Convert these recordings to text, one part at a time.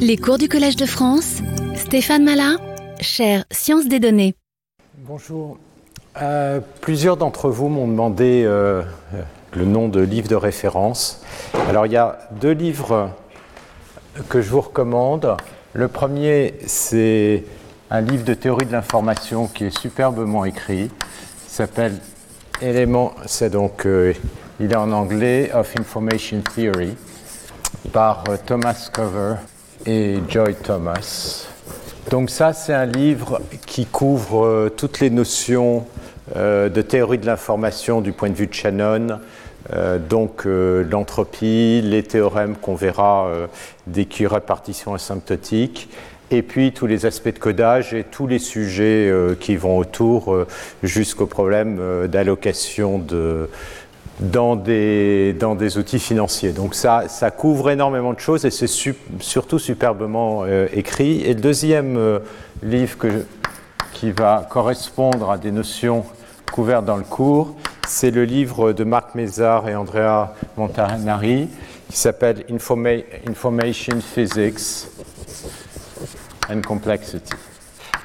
Les cours du Collège de France, Stéphane Malin, chère Sciences des données. Bonjour. Euh, plusieurs d'entre vous m'ont demandé euh, le nom de livre de référence. Alors il y a deux livres que je vous recommande. Le premier, c'est un livre de théorie de l'information qui est superbement écrit. Il s'appelle Éléments, c'est donc, euh, il est en anglais, of Information Theory, par Thomas Cover et Joy Thomas. Donc ça, c'est un livre qui couvre euh, toutes les notions euh, de théorie de l'information du point de vue de Shannon, euh, donc l'entropie, les théorèmes qu'on verra des Q-répartitions asymptotiques, et puis tous les aspects de codage et tous les sujets qui vont autour jusqu'au problème d'allocation de, dans des, outils financiers. Donc ça, couvre énormément de choses et c'est su- surtout superbement euh, écrit. Et le deuxième euh, livre qui va correspondre à des notions couvertes dans le cours, c'est le livre de Marc Mézard et Andrea Montanari qui s'appelle Informa- Information Physics and Complexity.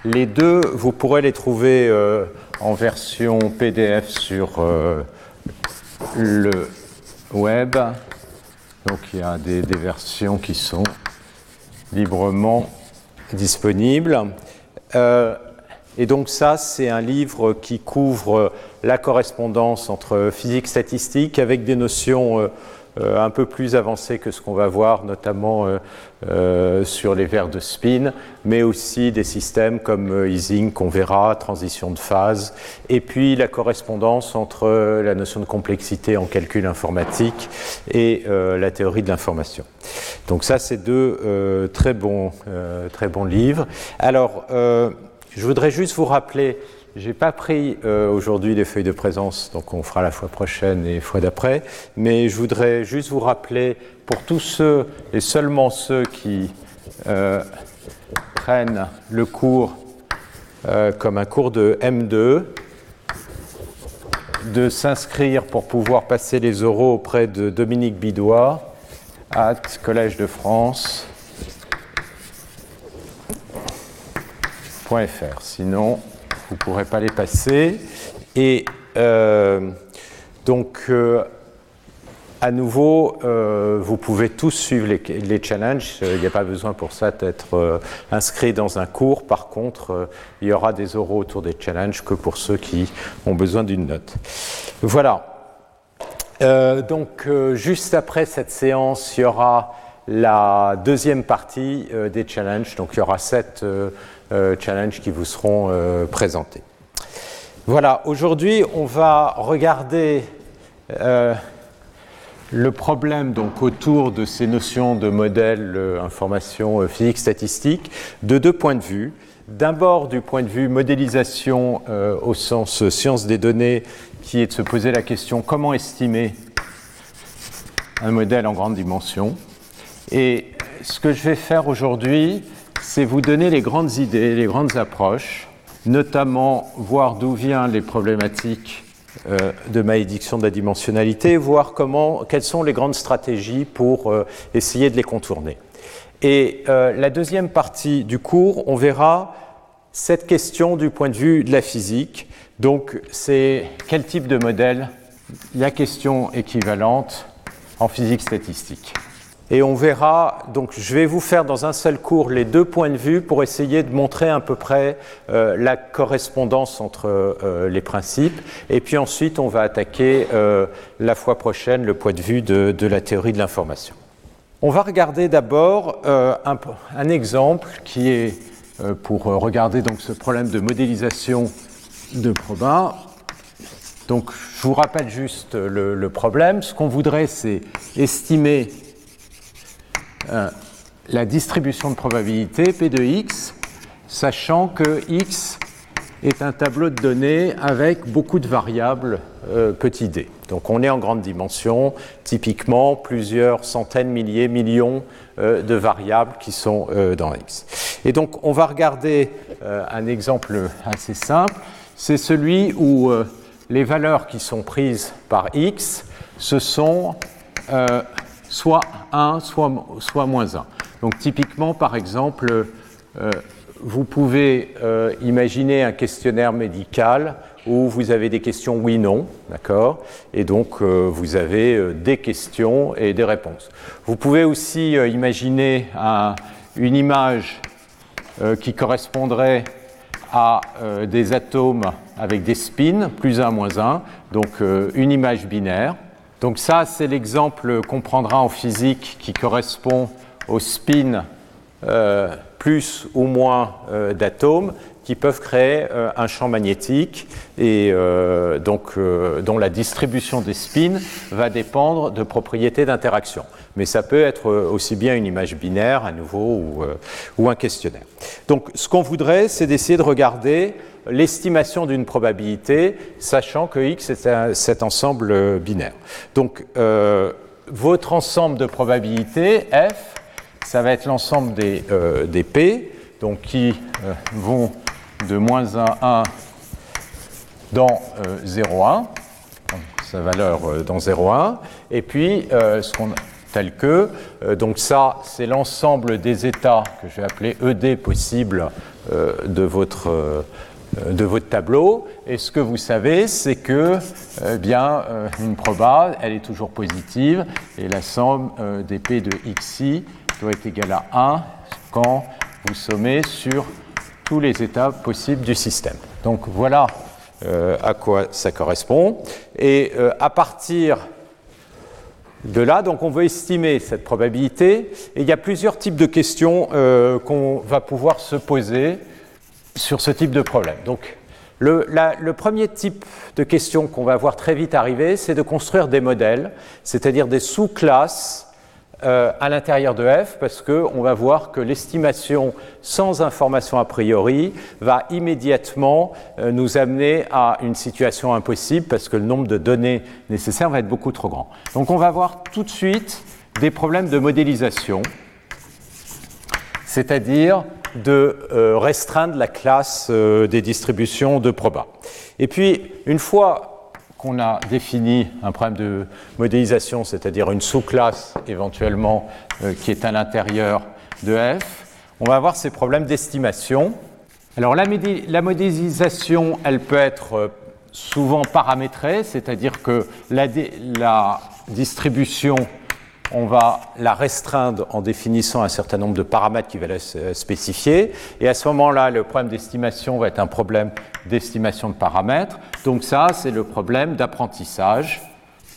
Les deux, vous pourrez les trouver euh, en version PDF sur le web. Donc il y a des, versions qui sont librement disponibles. Euh, et donc ça, c'est un livre qui couvre la correspondance entre physique statistique avec des notions euh, euh, un peu plus avancées que ce qu'on va voir, notamment euh, sur les vers de spin, mais aussi des systèmes comme euh, Ising qu'on verra, transition de phase, et puis la correspondance entre euh, la notion de complexité en calcul informatique et la théorie de l'information. Donc ça, c'est deux très, bons, très bons livres. Alors, je voudrais juste vous rappeler, j'ai pas pris euh, aujourd'hui les feuilles de présence, donc on fera la fois prochaine et fois d'après, mais je voudrais juste vous rappeler pour tous ceux et seulement ceux qui euh, prennent le cours euh, comme un cours de M2, de s'inscrire pour pouvoir passer les oraux auprès de Dominique Bidois, at Collège de France. .fr. Sinon, vous ne pourrez pas les passer. Et euh, donc, euh, à nouveau, euh, vous pouvez tous suivre les, challenges. Il n'y a pas besoin pour ça d'être inscrit dans un cours. Par contre, il y aura des oraux autour des challenges que pour ceux qui ont besoin d'une note. Voilà. Donc, juste après cette séance, il y aura la deuxième partie des challenges. Donc, il y aura sept challenges qui vous seront euh, présentés. Voilà, aujourd'hui, on va regarder euh, le problème donc, autour de ces notions de modèles, euh, information, euh, physique, statistique, de deux points de vue. D'abord, du point de vue modélisation euh, au sens euh, science des données, qui est de se poser la question comment estimer un modèle en grande dimension? Et ce que je vais faire aujourd'hui, c'est vous donner les grandes idées, les grandes approches, notamment voir d'où viennent les problématiques euh, de malédiction de la dimensionnalité, voir comment, quelles sont les grandes stratégies pour euh, essayer de les contourner. Et euh, la deuxième partie du cours, on verra cette question du point de vue de la physique. Donc, c'est quel type de modèle? La question équivalente en physique statistique. Et on verra, donc je vais vous faire dans un seul cours les deux points de vue pour essayer de montrer à peu près euh, la correspondance entre euh, les principes. Et puis ensuite, on va attaquer euh, la fois prochaine le point de vue de, la théorie de l'information. On va regarder d'abord un, exemple qui est pour regarder donc ce problème de modélisation de proba. Donc je vous rappelle juste le problème. Ce qu'on voudrait, c'est estimer euh, la distribution de probabilité P de x, sachant que x est un tableau de données avec beaucoup de variables euh, petit d. Donc on est en grande dimension, typiquement plusieurs centaines, milliers, millions euh, de variables qui sont euh, dans x. Et donc on va regarder un exemple assez simple, c'est celui où les valeurs qui sont prises par x, ce sont soit 1, soit, moins 1. Donc typiquement, par exemple, vous pouvez imaginer un questionnaire médical où vous avez des questions oui-non, d'accord? Et donc, vous avez des questions et des réponses. Vous pouvez aussi imaginer une image qui correspondrait à euh, des atomes avec des spins, plus 1, moins 1, donc euh, une image binaire. Donc ça, c'est l'exemple qu'on prendra en physique qui correspond au spin euh, plus ou moins d'atomes qui peuvent créer un champ magnétique et donc dont la distribution des spins va dépendre de propriétés d'interaction mais ça peut être aussi bien une image binaire à nouveau euh, ou, un questionnaire. Donc ce qu'on voudrait, c'est d'essayer de regarder l'estimation d'une probabilité, sachant que x est cet ensemble euh, binaire. Donc euh, votre ensemble de probabilités, f, ça va être l'ensemble des, des, p, donc qui vont de moins 1, 1 dans 0, 1, sa valeur dans 0, 1, et puis tel que. Euh, donc ça, c'est l'ensemble des états que je vais appeler ED possibles euh, de votre euh, de votre tableau. Et ce que vous savez, c'est que eh bien, une proba, elle est toujours positive, et la somme des p de xi doit être égale à 1 quand vous sommez sur tous les états possibles du système. Donc voilà à quoi ça correspond. Et à partir de là, donc on veut estimer cette probabilité, et il y a plusieurs types de questions euh, qu'on va pouvoir se poser sur ce type de problème. Donc, le, premier type de question qu'on va voir très vite arriver, c'est de construire des modèles, c'est-à-dire des sous-classes euh, à l'intérieur de f parce qu'on va voir que l'estimation sans information a priori va immédiatement euh, nous amener à une situation impossible parce que le nombre de données nécessaires va être beaucoup trop grand. Donc on va voir tout de suite des problèmes de modélisation, c'est-à-dire de euh, restreindre la classe des distributions de proba. Et puis, une fois qu'on a défini un problème de modélisation, c'est-à-dire une sous-classe éventuellement euh, qui est à l'intérieur de f, on va avoir ces problèmes d'estimation. Alors la, modélisation, elle peut être euh, souvent paramétrée, c'est-à-dire que la distribution on va la restreindre en définissant un certain nombre de paramètres qui va la spécifier. Et à ce moment-là, le problème d'estimation va être un problème d'estimation de paramètres. Donc ça, c'est le problème d'apprentissage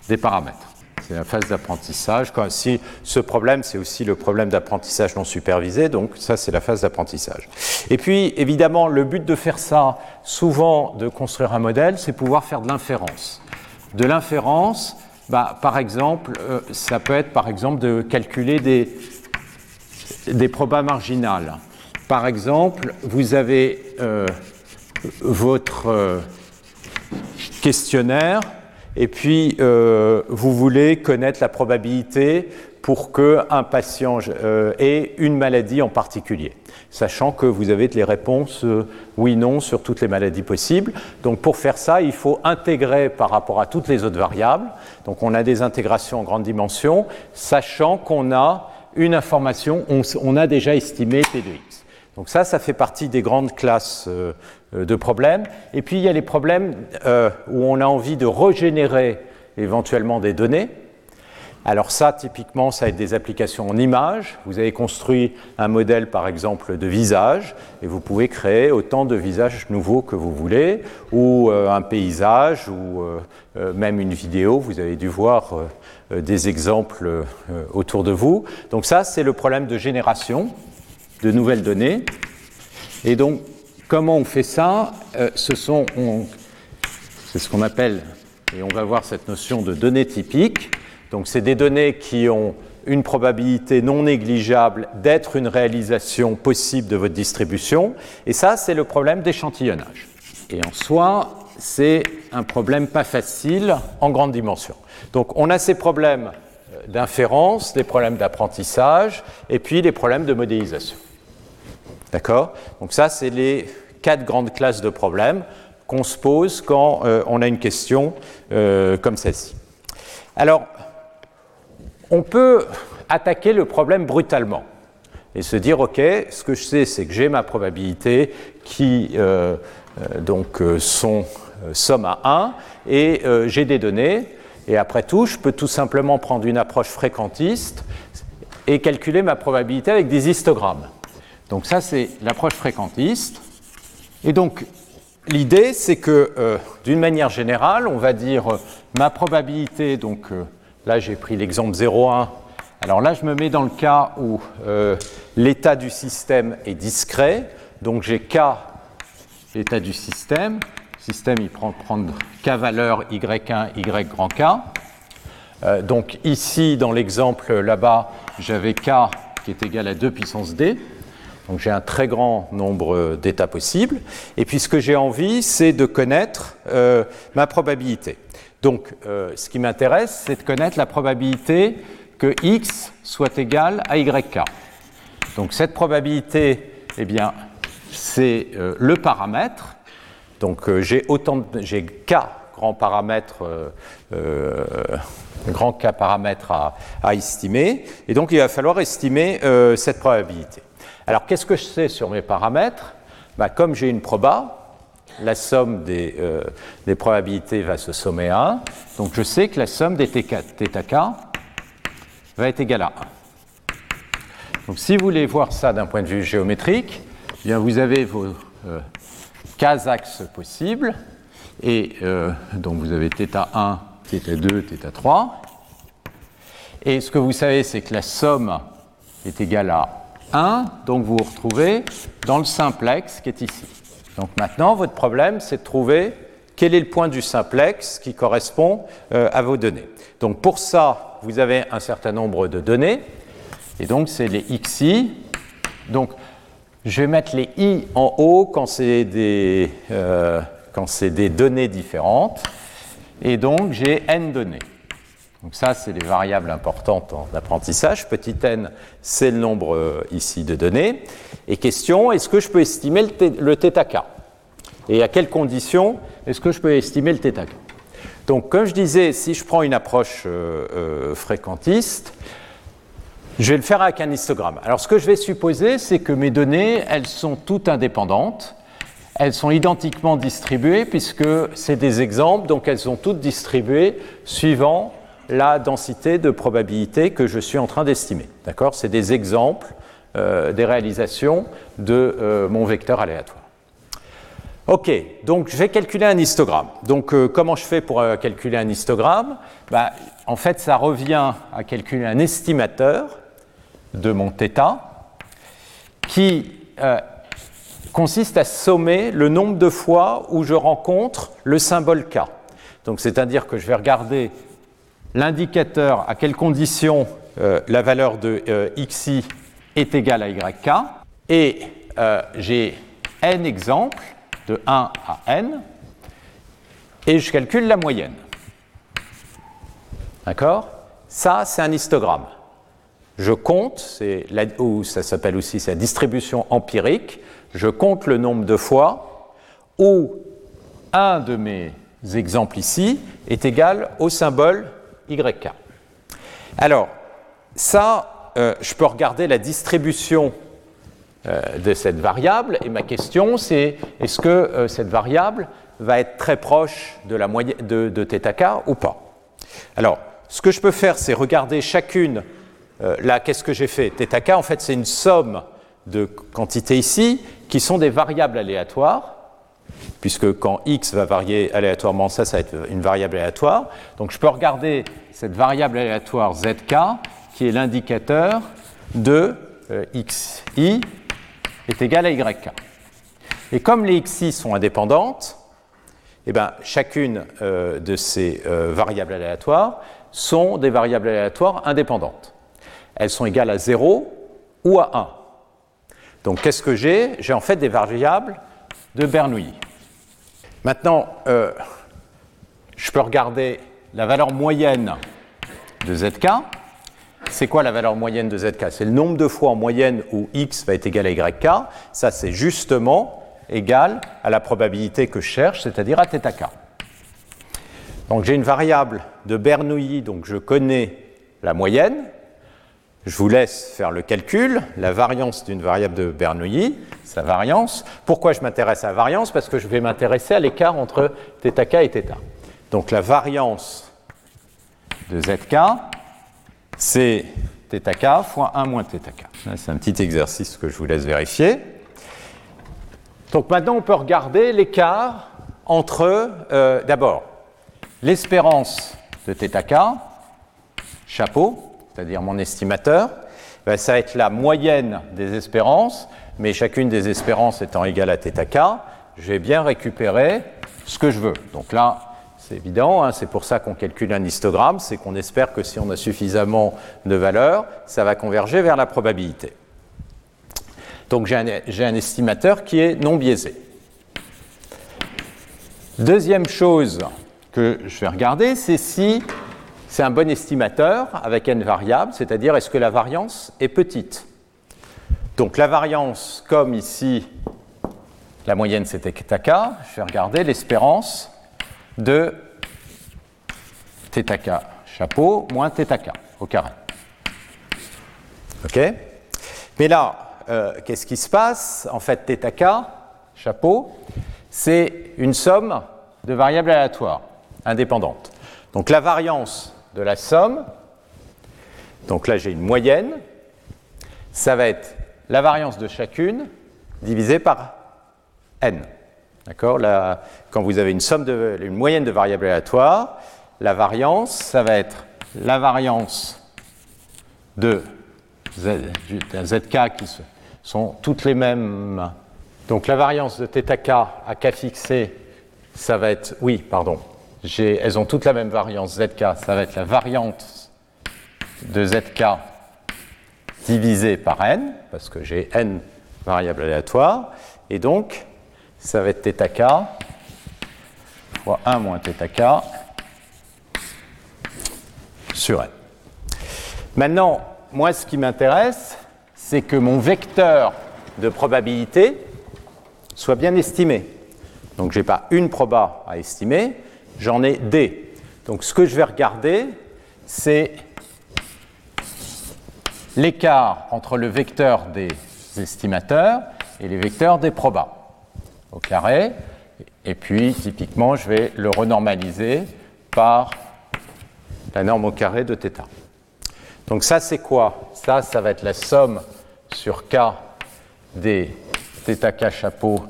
des paramètres. C'est la phase d'apprentissage. Si ce problème, c'est aussi le problème d'apprentissage non supervisé, donc ça, c'est la phase d'apprentissage. Et puis, évidemment, le but de faire ça, souvent de construire un modèle, c'est pouvoir faire de l'inférence. De l'inférence, bah, par exemple, euh, ça peut être par exemple de calculer des, des probas marginales. Par exemple, vous avez euh, votre euh, questionnaire et puis vous voulez connaître la probabilité pour qu'un patient ait une maladie en particulier sachant que vous avez les réponses euh, oui, non sur toutes les maladies possibles. Donc pour faire ça, il faut intégrer par rapport à toutes les autres variables. Donc on a des intégrations en grande dimension, sachant qu'on a une information, on, a déjà estimé P de x. Donc ça, ça fait partie des grandes classes euh, de problèmes. Et puis il y a les problèmes euh, où on a envie de régénérer éventuellement des données. Alors ça, typiquement, ça va être des applications en images. Vous avez construit un modèle, par exemple, de visage, et vous pouvez créer autant de visages nouveaux que vous voulez, ou euh, un paysage, ou euh, euh, même une vidéo. Vous avez dû voir des exemples autour de vous. Donc ça, c'est le problème de génération de nouvelles données. Et donc, comment on fait ça? Ce sont, c'est ce qu'on appelle, et on va voir cette notion de données typiques. Donc c'est des données qui ont une probabilité non négligeable d'être une réalisation possible de votre distribution. Et ça, c'est le problème d'échantillonnage. Et en soi, c'est un problème pas facile en grande dimension. Donc on a ces problèmes d'inférence, des problèmes d'apprentissage, et puis les problèmes de modélisation. D'accord? Donc ça, c'est les quatre grandes classes de problèmes qu'on se pose quand euh, on a une question euh, comme celle-ci. Alors, on peut attaquer le problème brutalement. et se dire, OK, ce que je sais, c'est que j'ai ma probabilité qui euh, euh, donc, sont somme à 1, et j'ai des données, et après tout, je peux tout simplement prendre une approche fréquentiste et calculer ma probabilité avec des histogrammes. Donc ça, c'est l'approche fréquentiste. Et donc, l'idée, c'est que, d'une manière générale, on va dire ma probabilité, donc là j'ai pris l'exemple 0,1 alors là, je me mets dans le cas où euh, l'état du système est discret. Donc j'ai K, l'état du système. Le système, il prend K valeur Y1, Y grand K. Euh, donc ici, dans l'exemple là-bas, j'avais K qui est égal à 2 puissance D. Donc j'ai un très grand nombre d'états possibles. Et puis ce que j'ai envie, c'est de connaître euh, ma probabilité. Donc ce qui m'intéresse, c'est de connaître la probabilité que x soit égal à yk. Donc cette probabilité, eh bien, c'est euh, le paramètre. Donc euh, j'ai autant, j'ai k grands paramètres, euh, grand k paramètres à, estimer, et donc il va falloir estimer cette probabilité. Alors qu'est-ce que je sais sur mes paramètres? Bah, Comme j'ai une proba, la somme des, des, probabilités va se sommer à 1, donc je sais que la somme des θ k va être égal à 1. Donc si vous voulez voir ça d'un point de vue géométrique, eh bien vous avez vos euh, axes possibles, et euh, donc vous avez θ1, θ2, θ3. Et ce que vous savez, c'est que la somme est égale à 1, donc vous vous retrouvez dans le simplex qui est ici. Donc maintenant, votre problème, c'est de trouver quel est le point du simplex qui correspond euh, à vos données. Donc pour ça, vous avez un certain nombre de données, et donc c'est les xi. Donc je vais mettre les i en haut quand c'est des, euh, des données différentes, et donc j'ai n données. Donc ça, c'est les variables importantes en apprentissage. Petit n, c'est le nombre euh, ici de données. Et question, est-ce que je peux estimer le, θk Et à quelles conditions est-ce que je peux estimer le θ Donc, comme je disais, si je prends une approche euh, euh, fréquentiste, je vais le faire avec un histogramme. Alors, ce que je vais supposer, c'est que mes données, elles sont toutes indépendantes. Elles sont identiquement distribuées puisque c'est des exemples, donc elles sont toutes distribuées suivant la densité de probabilité que je suis en train d'estimer. D'accord? C'est des exemples euh, des réalisations de mon vecteur aléatoire. Ok, donc je vais calculer un histogramme. Donc euh, comment je fais pour euh, calculer un histogramme? Bah, En fait, ça revient à calculer un estimateur de mon θ qui euh, consiste à sommer le nombre de fois où je rencontre le symbole k. Donc c'est-à-dire que je vais regarder l'indicateur à quelles conditions la valeur de xi est égale à yk et j'ai n exemples de 1 à n, et je calcule la moyenne. D'accord? Ça, c'est un histogramme. Je compte, ou ça s'appelle aussi sa distribution empirique, je compte le nombre de fois où un de mes exemples ici est égal au symbole YK. Alors, ça, euh, je peux regarder la distribution euh, de cette variable. Et ma question, c'est est-ce que euh, cette variable va être très proche de, la moyenne, de, de θk ou pas? Alors, ce que je peux faire, c'est regarder chacune. Là, qu'est-ce que j'ai fait? θk, en fait, c'est une somme de quantités ici qui sont des variables aléatoires puisque quand x va varier aléatoirement, ça, ça va être une variable aléatoire. Donc je peux regarder cette variable aléatoire zk, qui est l'indicateur de xi est égal à YK. Et comme les xi sont indépendantes, eh ben, chacune euh, de ces euh, variables aléatoires sont des variables aléatoires indépendantes. Elles sont égales à 0 ou à 1. Donc qu'est-ce que j'ai? J'ai en fait des variables de Bernoulli. Maintenant, euh, je peux regarder la valeur moyenne de zk. C'est quoi la valeur moyenne de zk C'est le nombre de fois en moyenne où x va être égal à yk. Ça, c'est justement égal à la probabilité que je cherche, c'est-à-dire à θk. Donc j'ai une variable de Bernoulli, donc je connais la moyenne. je vous laisse faire le calcul, la variance d'une variable de Bernoulli, sa variance. Pourquoi je m'intéresse à la variance Parce que je vais m'intéresser à l'écart entre θk et θ. Donc la variance de zk, c'est θk fois 1 moins θk. C'est un petit exercice que je vous laisse vérifier. Donc maintenant, on peut regarder l'écart entre, euh, d'abord, l'espérance de θk, chapeau, c'est-à-dire mon estimateur, ben, ça va être la moyenne des espérances, mais chacune des espérances étant égale à θk, je vais bien récupérer ce que je veux. Donc là, c'est évident, hein, c'est pour ça qu'on calcule un histogramme, c'est qu'on espère que si on a suffisamment de valeurs, ça va converger vers la probabilité. Donc j'ai un, estimateur qui est non biaisé. Deuxième chose que je vais regarder, c'est si c'est un bon estimateur avec n variables, c'est-à-dire est-ce que la variance est petite. Donc la variance, comme ici, la moyenne c'était θk, je vais regarder l'espérance de θk chapeau moins θk au carré. OK Mais là, euh, qu'est-ce qui se passe En fait, θk chapeau, c'est une somme de variables aléatoires, indépendantes. Donc la variance de la somme, donc là j'ai une moyenne, ça va être la variance de chacune divisée par n. D'accord? Quand vous avez une, somme de, une moyenne de variables aléatoires, la variance, ça va être la variance de zk qui sont toutes les mêmes. Donc la variance de θk à k fixé, ça va être, oui, pardon, elles ont toutes la même variance zk, ça va être la variante de zk divisée par n, parce que j'ai n variables aléatoires, et donc ça va être θk fois 1 moins θk sur n. Maintenant, moi, ce qui m'intéresse, c'est que mon vecteur de probabilité soit bien estimé. Donc, je n'ai pas une proba à estimer, j'en ai des. Donc, ce que je vais regarder, c'est l'écart entre le vecteur des estimateurs et les vecteurs des probas au carré. Et puis, typiquement, je vais le renormaliser par la norme au carré de θ. Donc ça, c'est quoi? Ça, ça va être la somme sur K des θk chapeau,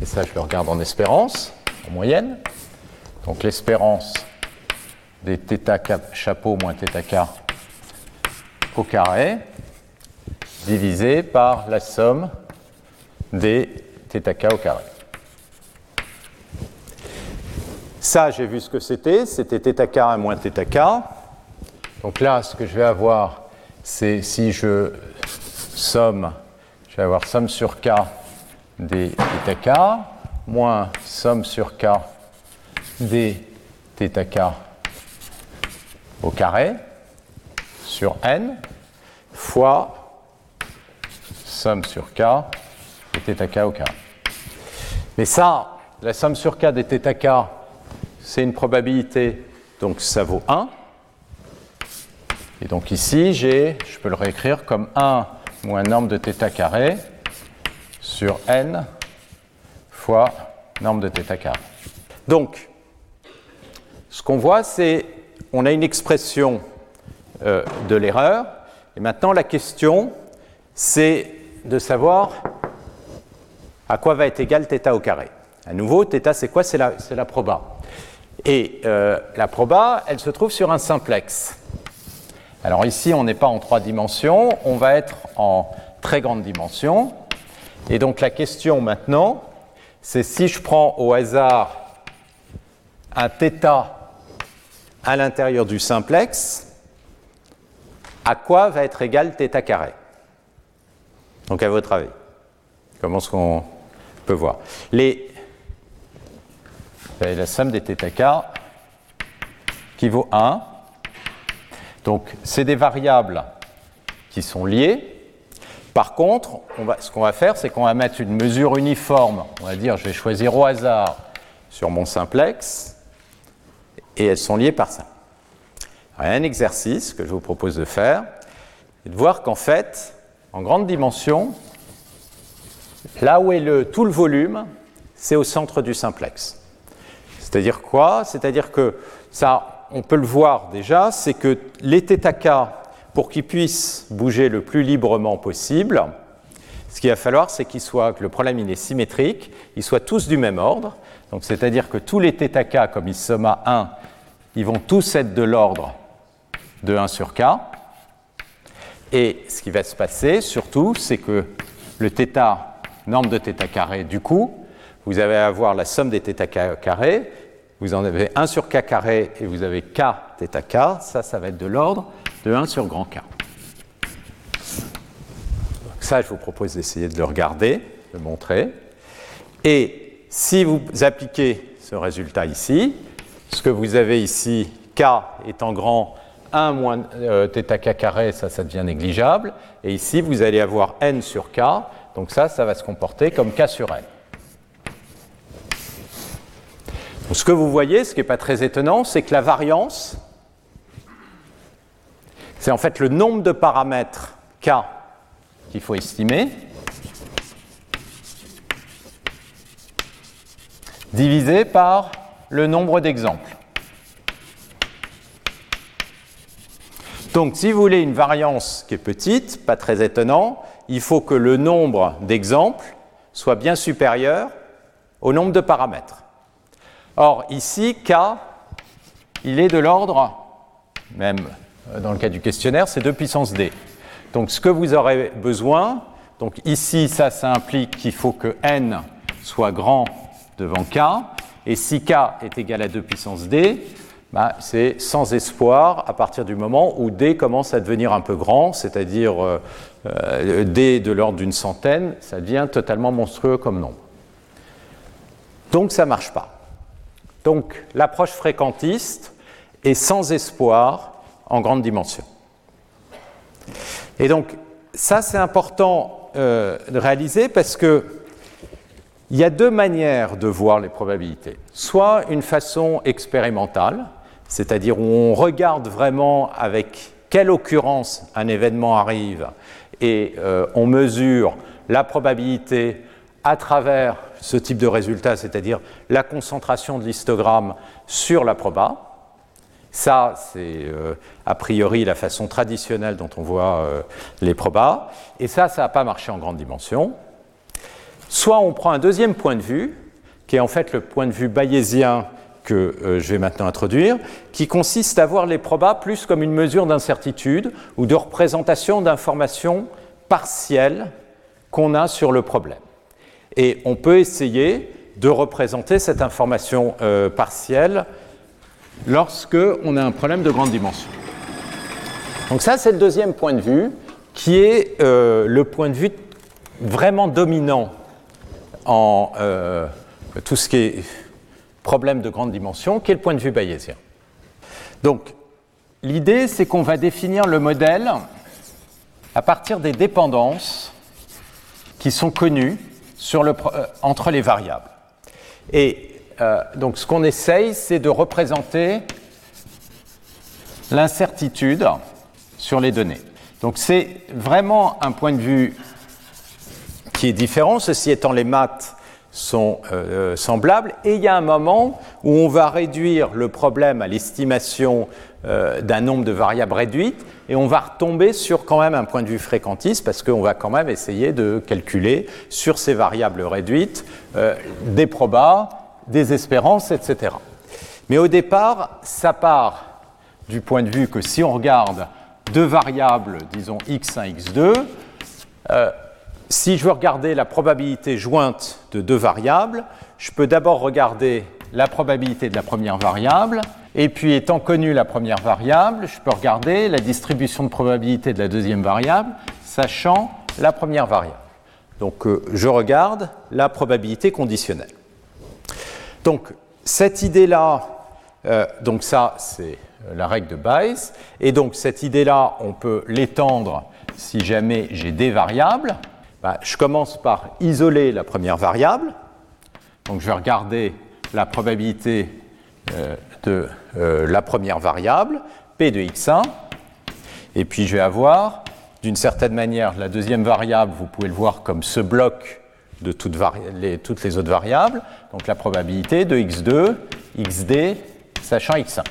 et ça, je le regarde en espérance, en moyenne. Donc l'espérance des θk chapeau moins θk au carré, divisé par la somme des θk au carré. Ça, j'ai vu ce que c'était. C'était θk moins θk. Donc là, ce que je vais avoir, c'est si je somme, je vais avoir somme sur k des θk moins somme sur k des θk au carré sur n fois somme sur k des θk au carré. Mais ça, la somme sur k des θk, c'est une probabilité, donc ça vaut 1. Et donc ici, j'ai, je peux le réécrire comme 1 moins norme de θ carré sur n fois norme de θ carré. Donc, ce qu'on voit, c'est on a une expression euh, de l'erreur. Et maintenant, la question, c'est de savoir à quoi va être égal θ au carré. À nouveau, θ, c'est quoi C'est la, la proba. Et euh, la proba, elle se trouve sur un simplex. Alors ici, on n'est pas en trois dimensions, on va être en très grande dimension. Et donc la question maintenant, c'est si je prends au hasard un θ à l'intérieur du simplex, à quoi va être égal θ carré? Donc à votre avis, comment est-ce qu'on peut voir? Les la somme des θk qui vaut 1. Donc, c'est des variables qui sont liées. Par contre, ce qu'on va faire, c'est qu'on va mettre une mesure uniforme. On va dire, je vais choisir au hasard sur mon simplex, et elles sont liées par ça. un exercice que je vous propose de faire, et de voir qu'en fait, en grande dimension, là où est le, tout le volume, c'est au centre du simplex. C'est-à-dire quoi? C'est-à-dire que ça, on peut le voir déjà, c'est que les θk, pour qu'ils puissent bouger le plus librement possible, ce qu'il va falloir, c'est qu'ils soient, que le problème est symétrique, ils soient tous du même ordre. Donc c'est-à-dire que tous les θk, comme ils sont à 1, ils vont tous être de l'ordre de 1 sur k. Et ce qui va se passer, surtout, c'est que le θ, norme de θ carré, du coup, vous allez avoir la somme des θ carrés, vous en avez 1 sur k carré et vous avez k θk, ça, ça va être de l'ordre de 1 sur grand K. ça, je vous propose d'essayer de le regarder, de le montrer. Et si vous appliquez ce résultat ici, ce que vous avez ici, K étant grand, 1 moins euh, θk carré, ça, devient négligeable. Et ici, vous allez avoir n sur k, donc ça, ça va se comporter comme k sur n. Ce que vous voyez, ce qui n'est pas très étonnant, c'est que la variance, c'est en fait le nombre de paramètres k qu'il faut estimer, divisé par le nombre d'exemples. Donc si vous voulez une variance qui est petite, pas très étonnant, il faut que le nombre d'exemples soit bien supérieur au nombre de paramètres. Or ici, k, il est de l'ordre, même dans le cas du questionnaire, c'est 2 puissance d. Donc ce que vous aurez besoin, donc ici ça, ça implique qu'il faut que n soit grand devant k, et si k est égal à 2 puissance d, bah, c'est sans espoir à partir du moment où D commence à devenir un peu grand, c'est-à-dire euh, euh, D de l'ordre d'une centaine, ça devient totalement monstrueux comme nombre. Donc ça ne marche pas. Donc l'approche fréquentiste est sans espoir en grande dimension. Et donc ça c'est important euh, de réaliser parce que il y a deux manières de voir les probabilités. Soit une façon expérimentale, c'est-à-dire où on regarde vraiment avec quelle occurrence un événement arrive et euh, on mesure la probabilité à travers ce type de résultat, c'est-à-dire la concentration de l'histogramme sur la proba. Ça, c'est euh, a priori la façon traditionnelle dont on voit euh, les probas. Et ça, ça n'a pas marché en grande dimension. Soit on prend un deuxième point de vue, qui est en fait le point de vue bayésien que euh, je vais maintenant introduire, qui consiste à voir les probas plus comme une mesure d'incertitude ou de représentation d'informations partielles qu'on a sur le problème. Et on peut essayer de représenter cette information euh, partielle lorsque on a un problème de grande dimension. Donc ça, c'est le deuxième point de vue, qui est euh, le point de vue vraiment dominant en tout ce qui est problème de grande dimension, qui est le point de vue bayésien. Donc, l'idée, c'est qu'on va définir le modèle à partir des dépendances qui sont connues euh, entre les variables. Et euh, donc, ce qu'on essaye, c'est de représenter l'incertitude sur les données. Donc, c'est vraiment un point de vue qui est différent, ceci étant les maths sont euh, semblables. Et il y a un moment où on va réduire le problème à l'estimation euh, d'un nombre de variables réduites et on va retomber sur quand même un point de vue fréquentiste parce qu'on va quand même essayer de calculer sur ces variables réduites euh, des probas, des espérances, etc. Mais au départ, ça part du point de vue que si on regarde deux variables, disons x1, x2, si je veux regarder la probabilité jointe de deux variables, je peux d'abord regarder la probabilité de la première variable, et puis étant connue la première variable, je peux regarder la distribution de probabilité de la deuxième variable, sachant la première variable. Donc euh, je regarde la probabilité conditionnelle. Donc cette idée-là, euh, donc ça c'est euh, la règle de Bayes, et donc cette idée-là, on peut l'étendre si jamais j'ai des variables. Bah, je commence par isoler la première variable. Donc je vais regarder la probabilité euh, de euh, la première variable, P de x1, et puis je vais avoir d'une certaine manière, la deuxième variable, vous pouvez le voir comme ce bloc de toutes, les, toutes les autres variables. Donc la probabilité de x2, xd, sachant x1.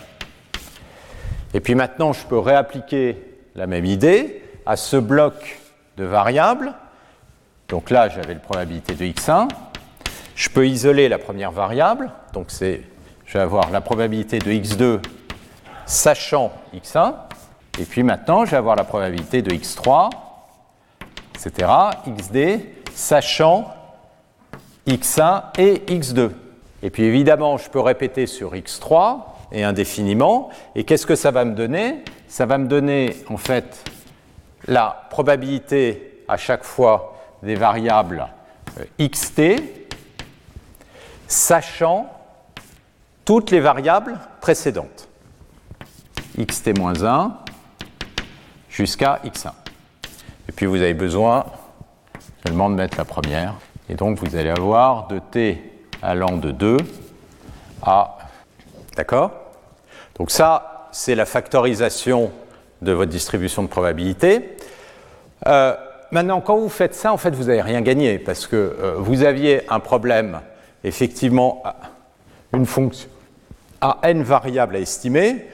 Et puis maintenant, je peux réappliquer la même idée à ce bloc de variables. Donc là, j'avais la probabilité de x1. Je peux isoler la première variable. Donc c'est, je vais avoir la probabilité de x2 sachant x1. Et puis maintenant, je vais avoir la probabilité de x3, etc., xd, sachant x1 et x2. Et puis évidemment, je peux répéter sur x3 et indéfiniment. Et qu'est-ce que ça va me donner? Ça va me donner en fait la probabilité à chaque fois des variables euh, xt, sachant toutes les variables précédentes. xt-1 jusqu'à x1. Et puis vous avez besoin seulement de mettre la première. Et donc vous allez avoir de t allant de 2 à... D'accord? Donc ça, c'est la factorisation de votre distribution de probabilité. Euh, maintenant, quand vous faites ça, en fait, vous n'avez rien gagné parce que euh, vous aviez un problème, effectivement, une fonction à n variables à estimer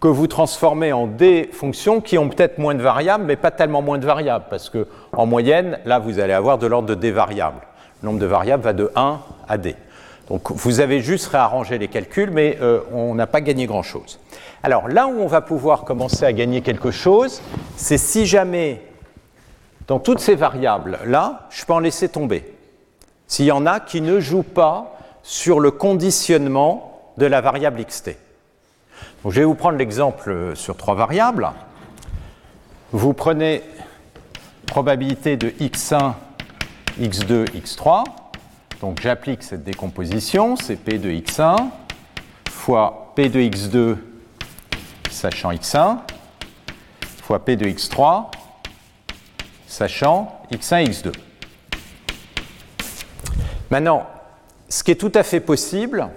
que vous transformez en des fonctions qui ont peut-être moins de variables, mais pas tellement moins de variables, parce que en moyenne, là, vous allez avoir de l'ordre de d variables. Le nombre de variables va de 1 à d. Donc vous avez juste réarrangé les calculs, mais euh, on n'a pas gagné grand-chose. Alors là où on va pouvoir commencer à gagner quelque chose, c'est si jamais dans toutes ces variables-là, je peux en laisser tomber. S'il y en a qui ne jouent pas sur le conditionnement de la variable xt je vais vous prendre l'exemple euh, sur trois variables. Vous prenez probabilité de x1, x2, x3. Donc j'applique cette décomposition, c'est p de x1 fois p de x2 sachant x1 fois p de x3 sachant x1 et x2. Maintenant, ce qui est tout à fait possible,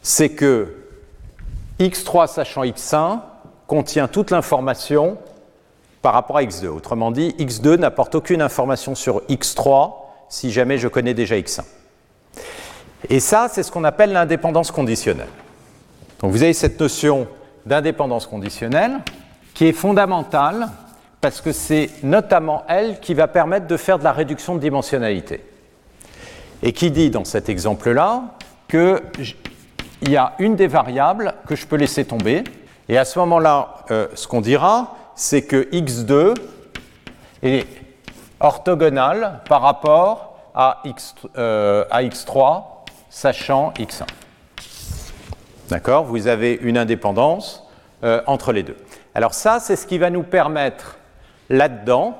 c'est que x3 sachant x1 contient toute l'information par rapport à x2. Autrement dit, x2 n'apporte aucune information sur x3 si jamais je connais déjà x1. Et ça, c'est ce qu'on appelle l'indépendance conditionnelle. Donc vous avez cette notion d'indépendance conditionnelle qui est fondamentale parce que c'est notamment elle qui va permettre de faire de la réduction de dimensionnalité. Et qui dit dans cet exemple-là que il y a une des variables que je peux laisser tomber. Et à ce moment-là, euh, ce qu'on dira, c'est que x2 est orthogonal par rapport à, x, euh, à x3, sachant x1. D'accord? Vous avez une indépendance euh, entre les deux. Alors ça, c'est ce qui va nous permettre là-dedans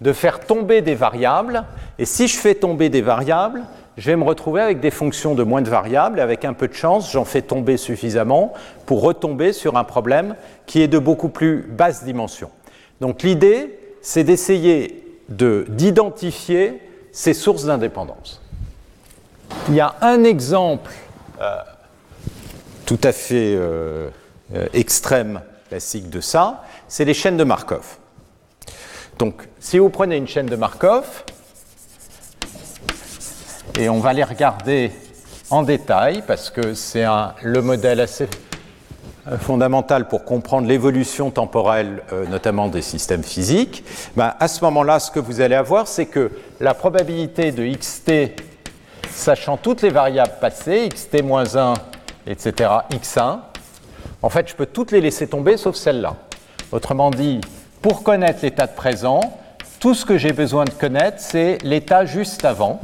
de faire tomber des variables. Et si je fais tomber des variables, je vais me retrouver avec des fonctions de moins de variables, et avec un peu de chance, j'en fais tomber suffisamment pour retomber sur un problème qui est de beaucoup plus basse dimension. Donc l'idée, c'est d'essayer d'identifier ces sources d'indépendance. Il y a un exemple euh, tout à fait euh, euh, extrême, classique de ça, c'est les chaînes de Markov. Donc si vous prenez une chaîne de Markov, et on va les regarder en détail parce que c'est le modèle assez euh, fondamental pour comprendre l'évolution temporelle, euh, notamment des systèmes physiques. Ben, à ce moment-là, ce que vous allez avoir, c'est que la probabilité de xt, sachant toutes les variables passées, xt-1, etc., x1, en fait, je peux toutes les laisser tomber sauf celle-là. Autrement dit, pour connaître l'état de présent, tout ce que j'ai besoin de connaître, c'est l'état juste avant.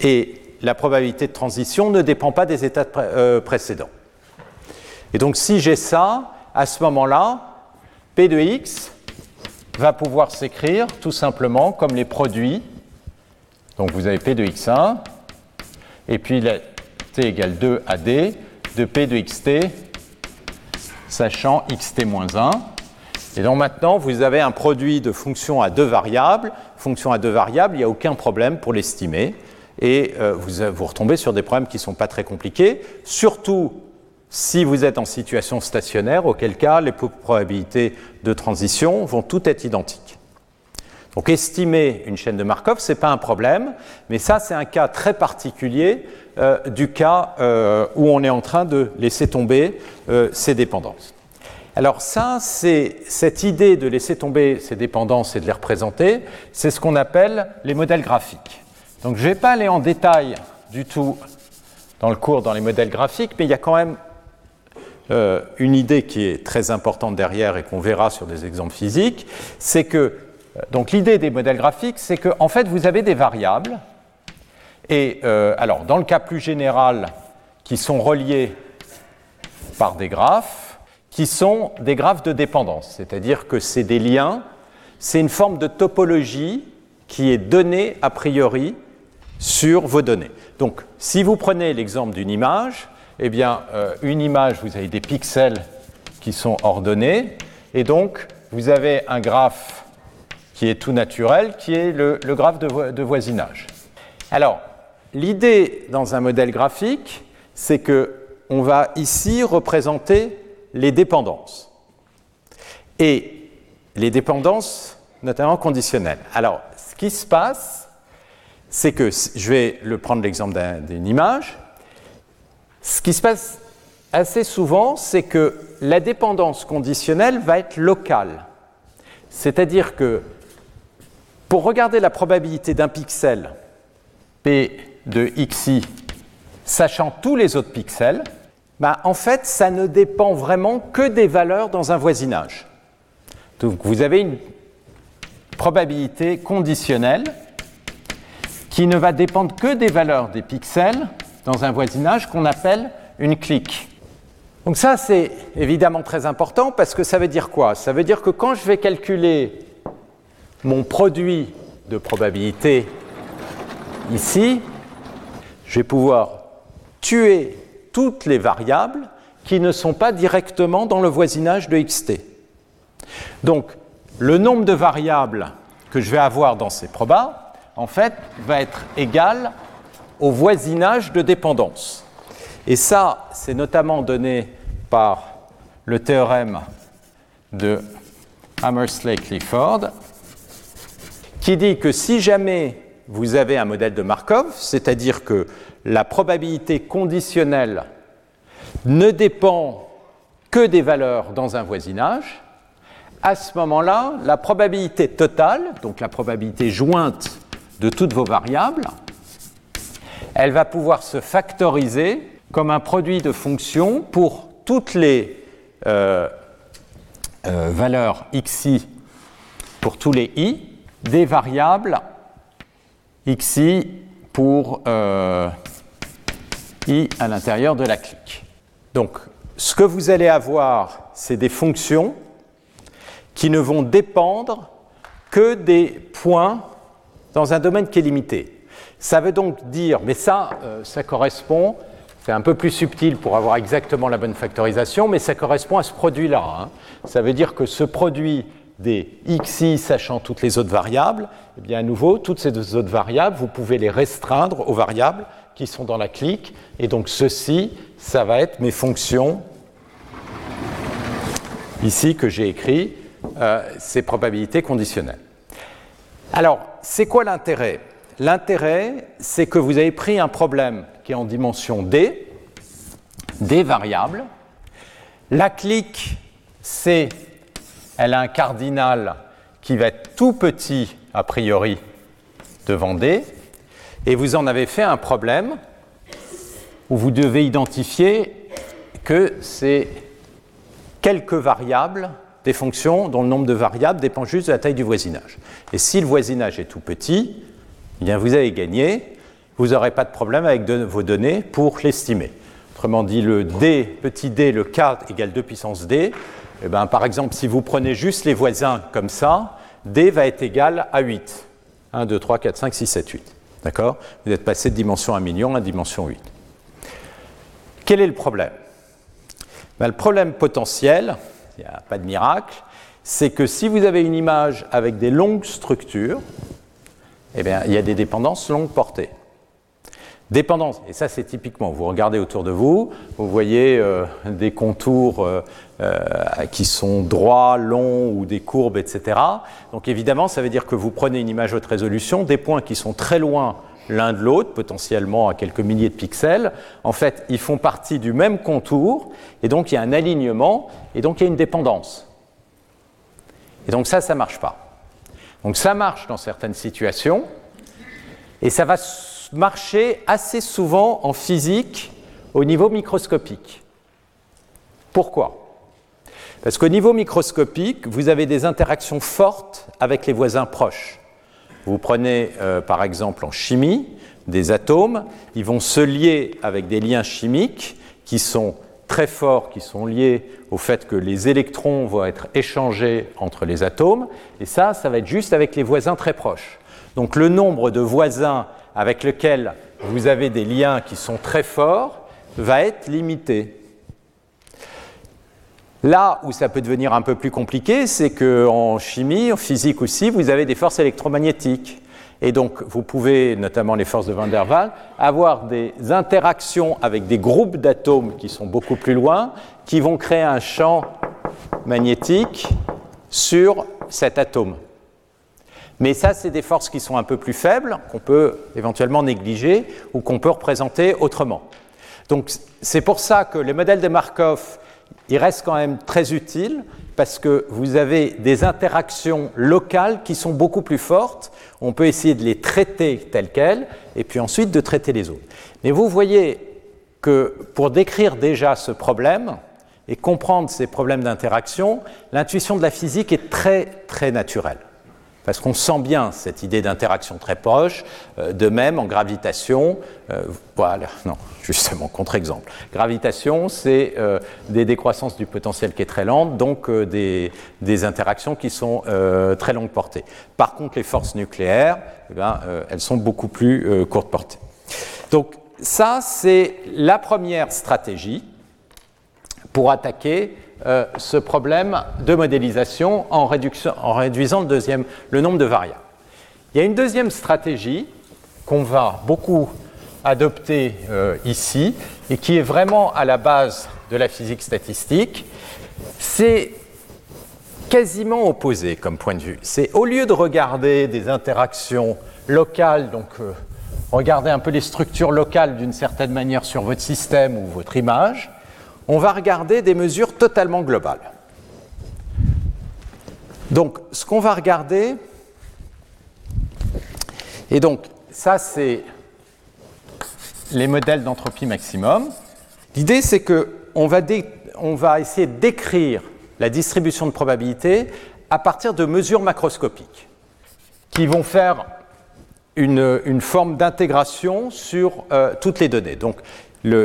Et la probabilité de transition ne dépend pas des états euh, précédents. Et donc si j'ai ça, à ce moment-là, P de x va pouvoir s'écrire tout simplement comme les produits. Donc vous avez P de x1, et puis t égale 2 à d de P de xt, sachant xt-1. Et donc maintenant, vous avez un produit de fonctions à deux variables. Fonction à deux variables, il n'y a aucun problème pour l'estimer et euh, vous, vous retombez sur des problèmes qui ne sont pas très compliqués, surtout si vous êtes en situation stationnaire, auquel cas les probabilités de transition vont toutes être identiques. Donc estimer une chaîne de Markov, ce n'est pas un problème, mais ça c'est un cas très particulier euh, du cas euh, où on est en train de laisser tomber euh, ces dépendances. Alors ça, c'est cette idée de laisser tomber ces dépendances et de les représenter, c'est ce qu'on appelle les modèles graphiques. Donc je ne vais pas aller en détail du tout dans le cours dans les modèles graphiques, mais il y a quand même une idée qui est très importante derrière et qu'on verra sur des exemples physiques, c'est que donc l'idée des modèles graphiques, c'est qu'en en fait vous avez des variables. Et euh, alors, dans le cas plus général, qui sont reliés par des graphes, qui sont des graphes de dépendance, c'est-à-dire que c'est des liens, c'est une forme de topologie qui est donnée a priori sur vos données. Donc, si vous prenez l'exemple d'une image, eh bien, euh, une image, vous avez des pixels qui sont ordonnés, et donc vous avez un graphe qui est tout naturel, qui est le, graphe de, de voisinage. Alors, L'idée dans un modèle graphique, c'est que on va ici représenter les dépendances. Et les dépendances, notamment conditionnelles. Alors, ce qui se passe, c'est que, je vais le prendre l'exemple d'une image, ce qui se passe assez souvent, c'est que la dépendance conditionnelle va être locale. C'est-à-dire que pour regarder la probabilité d'un pixel, P de xi sachant tous les autres pixels, bah, en fait, ça ne dépend vraiment que des valeurs dans un voisinage. Donc vous avez une probabilité conditionnelle qui ne va dépendre que des valeurs des pixels dans un voisinage qu'on appelle une clique. Donc ça, c'est évidemment très important parce que ça veut dire quoi? Ça veut dire que quand je vais calculer mon produit de probabilité ici, je vais pouvoir tuer toutes les variables qui ne sont pas directement dans le voisinage de xt. Donc, le nombre de variables que je vais avoir dans ces probas, en fait, va être égal au voisinage de dépendance. Et ça, c'est notamment donné par le théorème de Hammersley-Clifford, qui dit que si jamais vous avez un modèle de Markov, c'est-à-dire que la probabilité conditionnelle ne dépend que des valeurs dans un voisinage, à ce moment-là, la probabilité totale, donc la probabilité jointe de toutes vos variables, elle va pouvoir se factoriser comme un produit de fonction pour toutes les euh, euh, valeurs xi, pour tous les i, des variables xi pour euh, i à l'intérieur de la clique. Donc, ce que vous allez avoir, c'est des fonctions qui ne vont dépendre que des points dans un domaine qui est limité. Ça veut donc dire, mais ça, euh, ça correspond, c'est un peu plus subtil pour avoir exactement la bonne factorisation, mais ça correspond à ce produit-là. Hein. Ça veut dire que ce produit des xi sachant toutes les autres variables, eh bien à nouveau, toutes ces autres variables, vous pouvez les restreindre aux variables qui sont dans la clique. Et donc ceci, ça va être mes fonctions ici que j'ai écrit, euh, ces probabilités conditionnelles. Alors, c'est quoi l'intérêt? L'intérêt, c'est que vous avez pris un problème qui est en dimension d, des variables. La clique, c'est elle a un cardinal qui va être tout petit a priori devant D, et vous en avez fait un problème où vous devez identifier que c'est quelques variables des fonctions dont le nombre de variables dépend juste de la taille du voisinage. Et si le voisinage est tout petit, eh vous avez gagné, vous n'aurez pas de problème avec vos données pour l'estimer. Autrement dit, le d, petit d, le k égale 2 puissance d, eh ben, par exemple, si vous prenez juste les voisins comme ça, D va être égal à 8. 1, 2, 3, 4, 5, 6, 7, 8. D'accord? Vous êtes passé de dimension 1 million à dimension 8. Quel est le problème? Ben, Le problème potentiel, il n'y a pas de miracle, c'est que si vous avez une image avec des longues structures, eh bien, il y a des dépendances longue portée. Dépendance, et ça c'est typiquement, vous regardez autour de vous, vous voyez euh, des contours euh, euh, qui sont droits, longs ou des courbes, etc. Donc évidemment, ça veut dire que vous prenez une image haute résolution, des points qui sont très loin l'un de l'autre, potentiellement à quelques milliers de pixels. En fait, ils font partie du même contour, et donc il y a un alignement, et donc il y a une dépendance. Et donc ça, ça ne marche pas. Donc ça marche dans certaines situations, et ça va marcher assez souvent en physique au niveau microscopique. Pourquoi? Parce qu'au niveau microscopique, vous avez des interactions fortes avec les voisins proches. Vous prenez euh, par exemple en chimie des atomes, ils vont se lier avec des liens chimiques qui sont très forts, qui sont liés au fait que les électrons vont être échangés entre les atomes, et ça, ça va être juste avec les voisins très proches. Donc le nombre de voisins avec lesquels vous avez des liens qui sont très forts va être limité. Là où ça peut devenir un peu plus compliqué, c'est qu'en chimie, en physique aussi, vous avez des forces électromagnétiques. Et donc, vous pouvez, notamment les forces de Van der Waals, avoir des interactions avec des groupes d'atomes qui sont beaucoup plus loin, qui vont créer un champ magnétique sur cet atome. Mais ça, c'est des forces qui sont un peu plus faibles, qu'on peut éventuellement négliger ou qu'on peut représenter autrement. Donc, c'est pour ça que les modèles de Markov il reste quand même très utile parce que vous avez des interactions locales qui sont beaucoup plus fortes. On peut essayer de les traiter telles quelles et puis ensuite de traiter les autres. Mais vous voyez que pour décrire déjà ce problème et comprendre ces problèmes d'interaction, l'intuition de la physique est très très naturelle parce qu'on sent bien cette idée d'interaction très proche. Euh, de même, en gravitation, euh, voilà, non, justement, contre-exemple. Gravitation, c'est euh, des décroissances du potentiel qui est très lente, donc des, interactions qui sont très longue portée. Par contre, les forces nucléaires, eh ben, elles sont beaucoup plus courte portée. Donc, ça, c'est la première stratégie pour attaquer euh, ce problème de modélisation en, réduisant le, deuxième, le nombre de variables. Il y a une deuxième stratégie qu'on va beaucoup adopter euh, ici et qui est vraiment à la base de la physique statistique. C'est quasiment opposé comme point de vue. C'est au lieu de regarder des interactions locales, donc euh, regarder un peu les structures locales d'une certaine manière sur votre système ou votre image, on va regarder des mesures totalement globales. Donc, ce qu'on va regarder, et donc, ça, c'est les modèles d'entropie maximum. L'idée, c'est qu'on va, on va essayer de décrire la distribution de probabilité à partir de mesures macroscopiques qui vont faire une, forme d'intégration sur euh, toutes les données. Donc,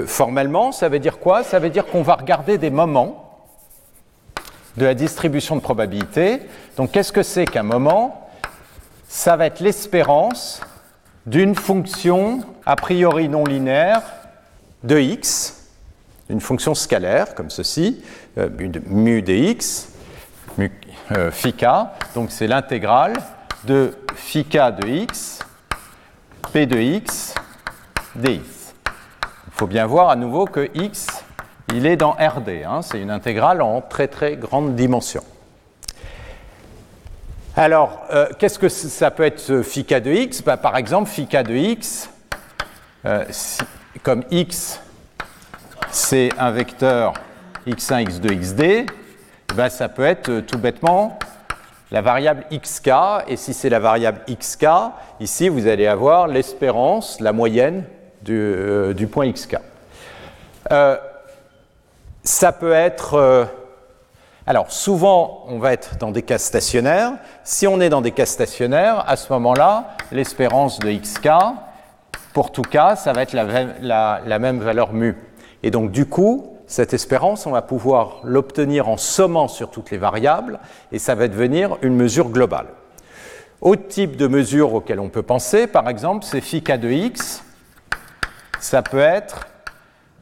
formellement, ça veut dire quoi? Ça veut dire qu'on va regarder des moments de la distribution de probabilité. Donc qu'est-ce que c'est qu'un moment? Ça va être l'espérance d'une fonction a priori non linéaire de x, une fonction scalaire comme ceci, euh, mu dx, euh, phi k, donc c'est l'intégrale de phi k de x, p de x, dx. Il faut bien voir à nouveau que x, il est dans RD. Hein. c'est une intégrale en très très grande dimension. Alors, euh, qu'est-ce que ça peut être phi k de x? Bah, Par exemple, phi k de x, euh, comme x, c'est un vecteur x1, x2, xd, ça peut être euh, tout bêtement la variable xk, et si c'est la variable xk, ici vous allez avoir l'espérance, la moyenne euh, du, point xk. Euh, ça peut être... Euh, alors souvent, on va être dans des cas stationnaires. Si on est dans des cas stationnaires, à ce moment-là, l'espérance de xk, pour tout cas, ça va être la, même valeur mu. Et donc du coup, cette espérance, on va pouvoir l'obtenir en sommant sur toutes les variables, et ça va devenir une mesure globale. Autre type de mesure auquel on peut penser, par exemple, c'est phi k de x, ça peut être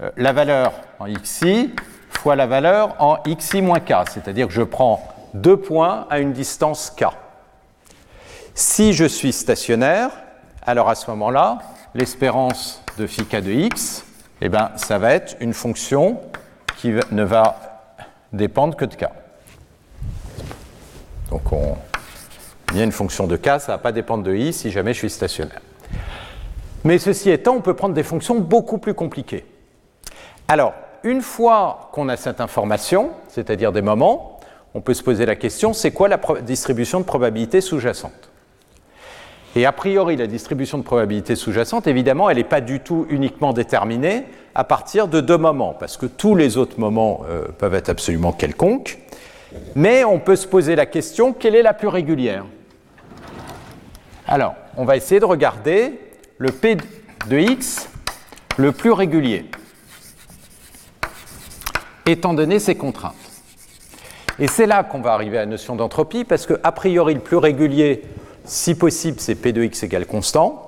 euh, la valeur en xi fois la valeur en xi moins k, c'est-à-dire que je prends deux points à une distance k. Si je suis stationnaire, alors à ce moment-là, l'espérance de phi k de x, eh ben, ça va être une fonction qui ne va dépendre que de k. Donc on, il y a une fonction de k, ça ne va pas dépendre de i si jamais je suis stationnaire. Mais ceci étant, on peut prendre des fonctions beaucoup plus compliquées. Alors, une fois qu'on a cette information, c'est-à-dire des moments, on peut se poser la question, c'est quoi la distribution de probabilité sous-jacente Et a priori, la distribution de probabilité sous-jacente, évidemment, elle n'est pas du tout uniquement déterminée à partir de deux moments, parce que tous les autres moments euh, peuvent être absolument quelconques. Mais on peut se poser la question, quelle est la plus régulière? Alors, on va essayer de regarder le P de x le plus régulier, étant donné ces contraintes. Et c'est là qu'on va arriver à la notion d'entropie, parce que, a priori, le plus régulier, si possible, c'est P de x égale constant.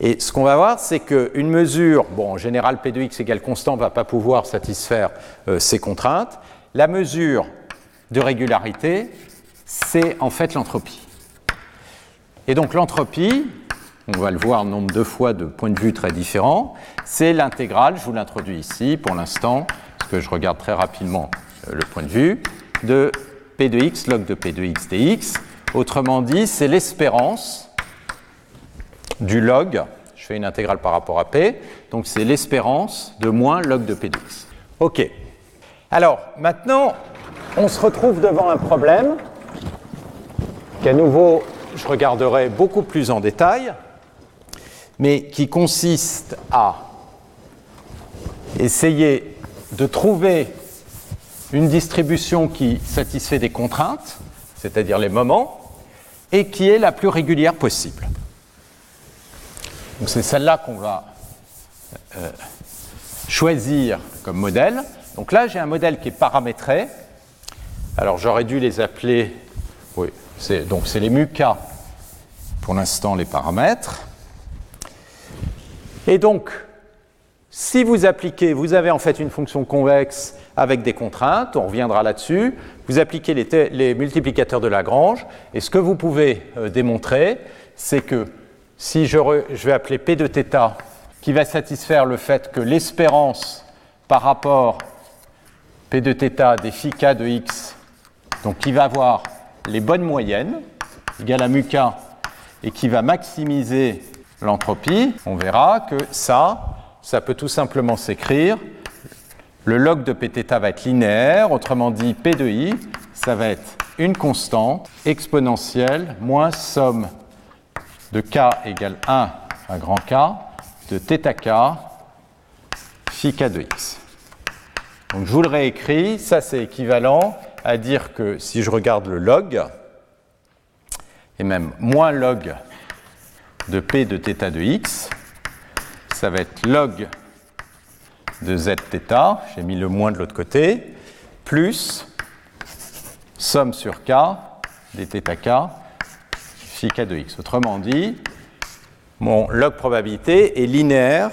Et ce qu'on va voir, c'est qu'une mesure, bon, en général, P de x égale constant ne va pas pouvoir satisfaire euh, ces contraintes. La mesure de régularité, c'est en fait l'entropie. Et donc l'entropie, on va le voir nombre de fois de points de vue très différents, c'est l'intégrale, je vous l'introduis ici pour l'instant, parce que je regarde très rapidement euh, le point de vue, de p de x log de p de x dx. Autrement dit, c'est l'espérance du log, je fais une intégrale par rapport à p, donc c'est l'espérance de moins log de p de x. OK. Alors, maintenant, on se retrouve devant un problème qu'à nouveau, je regarderai beaucoup plus en détail, mais qui consiste à essayer de trouver une distribution qui satisfait des contraintes, c'est-à-dire les moments, et qui est la plus régulière possible. Donc c'est celle-là qu'on va euh, choisir comme modèle. Donc là, j'ai un modèle qui est paramétré. Alors j'aurais dû les appeler, oui, donc c'est les MUK pour l'instant les paramètres. Et donc, si vous appliquez, vous avez en fait une fonction convexe avec des contraintes, on reviendra là-dessus, vous appliquez les, multiplicateurs de Lagrange, et ce que vous pouvez euh, démontrer, c'est que si je, vais appeler P de θ, qui va satisfaire le fait que l'espérance par rapport P de θ des phi de x, donc qui va avoir les bonnes moyennes, égale à mu k, et qui va maximiser l'entropie, on verra que ça, ça peut tout simplement s'écrire. Le log de Pθ va être linéaire, autrement dit P de i, ça va être une constante exponentielle moins somme de k égale 1 à grand K de θk phi k de x. Donc je vous le réécris, ça c'est équivalent à dire que si je regarde le log, et même moins log de p de θ de x, ça va être log de zθ, j'ai mis le moins de l'autre côté, plus somme sur k des θk phi k de x. Autrement dit, mon log probabilité est linéaire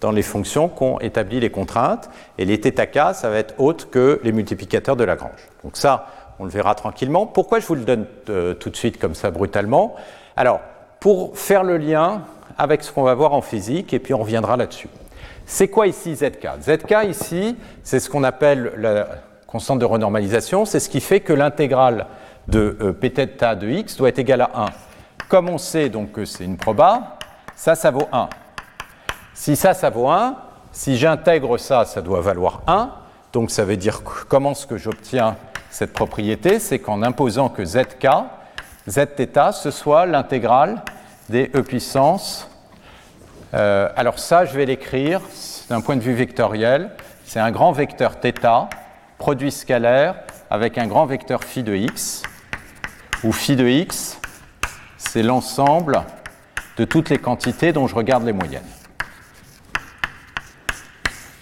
dans les fonctions qu'ont établi les contraintes. Et les θk, ça va être autre que les multiplicateurs de Lagrange. Donc ça, on le verra tranquillement. Pourquoi je vous le donne euh, tout de suite comme ça brutalement Alors, pour faire le lien avec ce qu'on va voir en physique, et puis on reviendra là-dessus. C'est quoi ici zk Zk ici, c'est ce qu'on appelle la constante de renormalisation, c'est ce qui fait que l'intégrale de euh, pθ de x doit être égale à 1. Comme on sait donc que c'est une proba, ça, ça vaut 1. Si ça, ça vaut 1, si j'intègre ça, ça doit valoir 1. Donc ça veut dire comment est-ce que j'obtiens cette propriété? C'est qu'en imposant que zk, zθ, ce soit l'intégrale des e puissance. Euh, alors ça, je vais l'écrire d'un point de vue vectoriel. C'est un grand vecteur θ, produit scalaire, avec un grand vecteur phi de x, où phi de x, c'est l'ensemble de toutes les quantités dont je regarde les moyennes.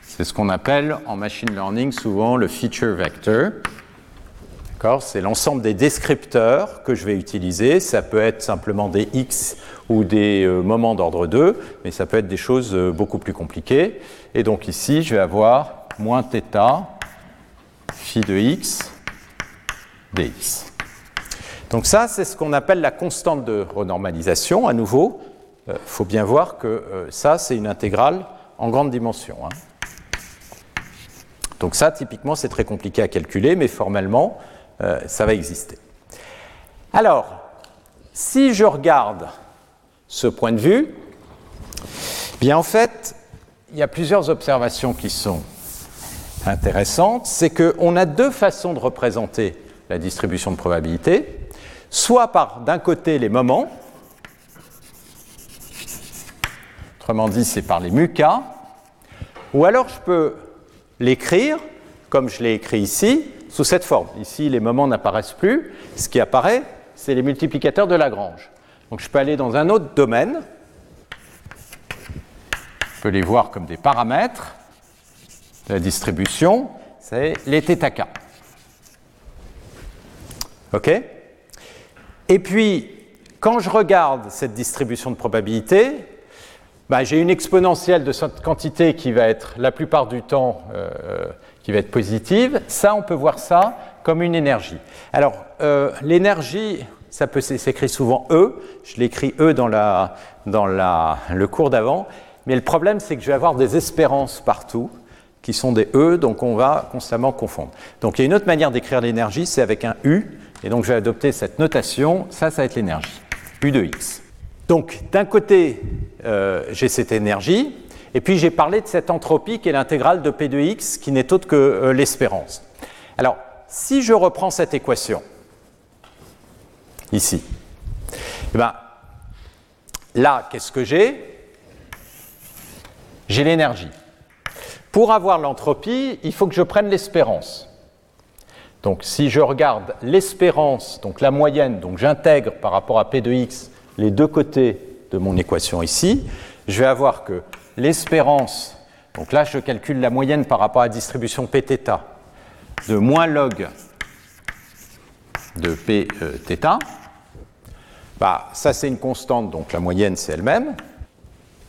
C'est ce qu'on appelle en machine learning souvent le feature vector. C'est l'ensemble des descripteurs que je vais utiliser. Ça peut être simplement des x ou des euh, moments d'ordre 2, mais ça peut être des choses euh, beaucoup plus compliquées. Et donc ici, je vais avoir moins θ phi de x dx. Donc ça, c'est ce qu'on appelle la constante de renormalisation, à nouveau. il faut bien voir que ça, c'est une intégrale en grande dimension. Hein. Donc ça, typiquement, c'est très compliqué à calculer, mais formellement, ça va exister. Alors, si je regarde ce point de vue, bien en fait, il y a plusieurs observations qui sont intéressantes. C'est qu'on a deux façons de représenter la distribution de probabilité, soit par d'un côté les moments, autrement dit c'est par les mucas, ou alors je peux l'écrire comme je l'ai écrit ici, sous cette forme. Ici les moments n'apparaissent plus, ce qui apparaît c'est les multiplicateurs de Lagrange. Donc je peux aller dans un autre domaine, je peux les voir comme des paramètres de la distribution, c'est les θk. OK Et puis, quand je regarde cette distribution de probabilité, ben, j'ai une exponentielle de cette quantité qui va être la plupart du temps euh, qui va être positive. Ça, on peut voir ça comme une énergie. Alors, euh, l'énergie, ça peut s'écrire souvent E. Je l'écris E dans, la, dans la, le cours d'avant. Mais le problème, c'est que je vais avoir des espérances partout qui sont des E, donc on va constamment confondre. Donc il y a une autre manière d'écrire l'énergie, c'est avec un U, et donc je vais adopter cette notation, ça, ça va être l'énergie, U de X. Donc d'un côté, euh, j'ai cette énergie, et puis j'ai parlé de cette entropie qui est l'intégrale de P de X, qui n'est autre que euh, l'espérance. Alors, si je reprends cette équation, ici, eh ben, là, qu'est-ce que j'ai? J'ai l'énergie. Pour avoir l'entropie, il faut que je prenne l'espérance. Donc si je regarde l'espérance, donc la moyenne, donc j'intègre par rapport à P de x les deux côtés de mon équation ici, je vais avoir que l'espérance, donc là je calcule la moyenne par rapport à la distribution Pθ, de moins log de P θ, bah, ça c'est une constante, donc la moyenne c'est elle-même.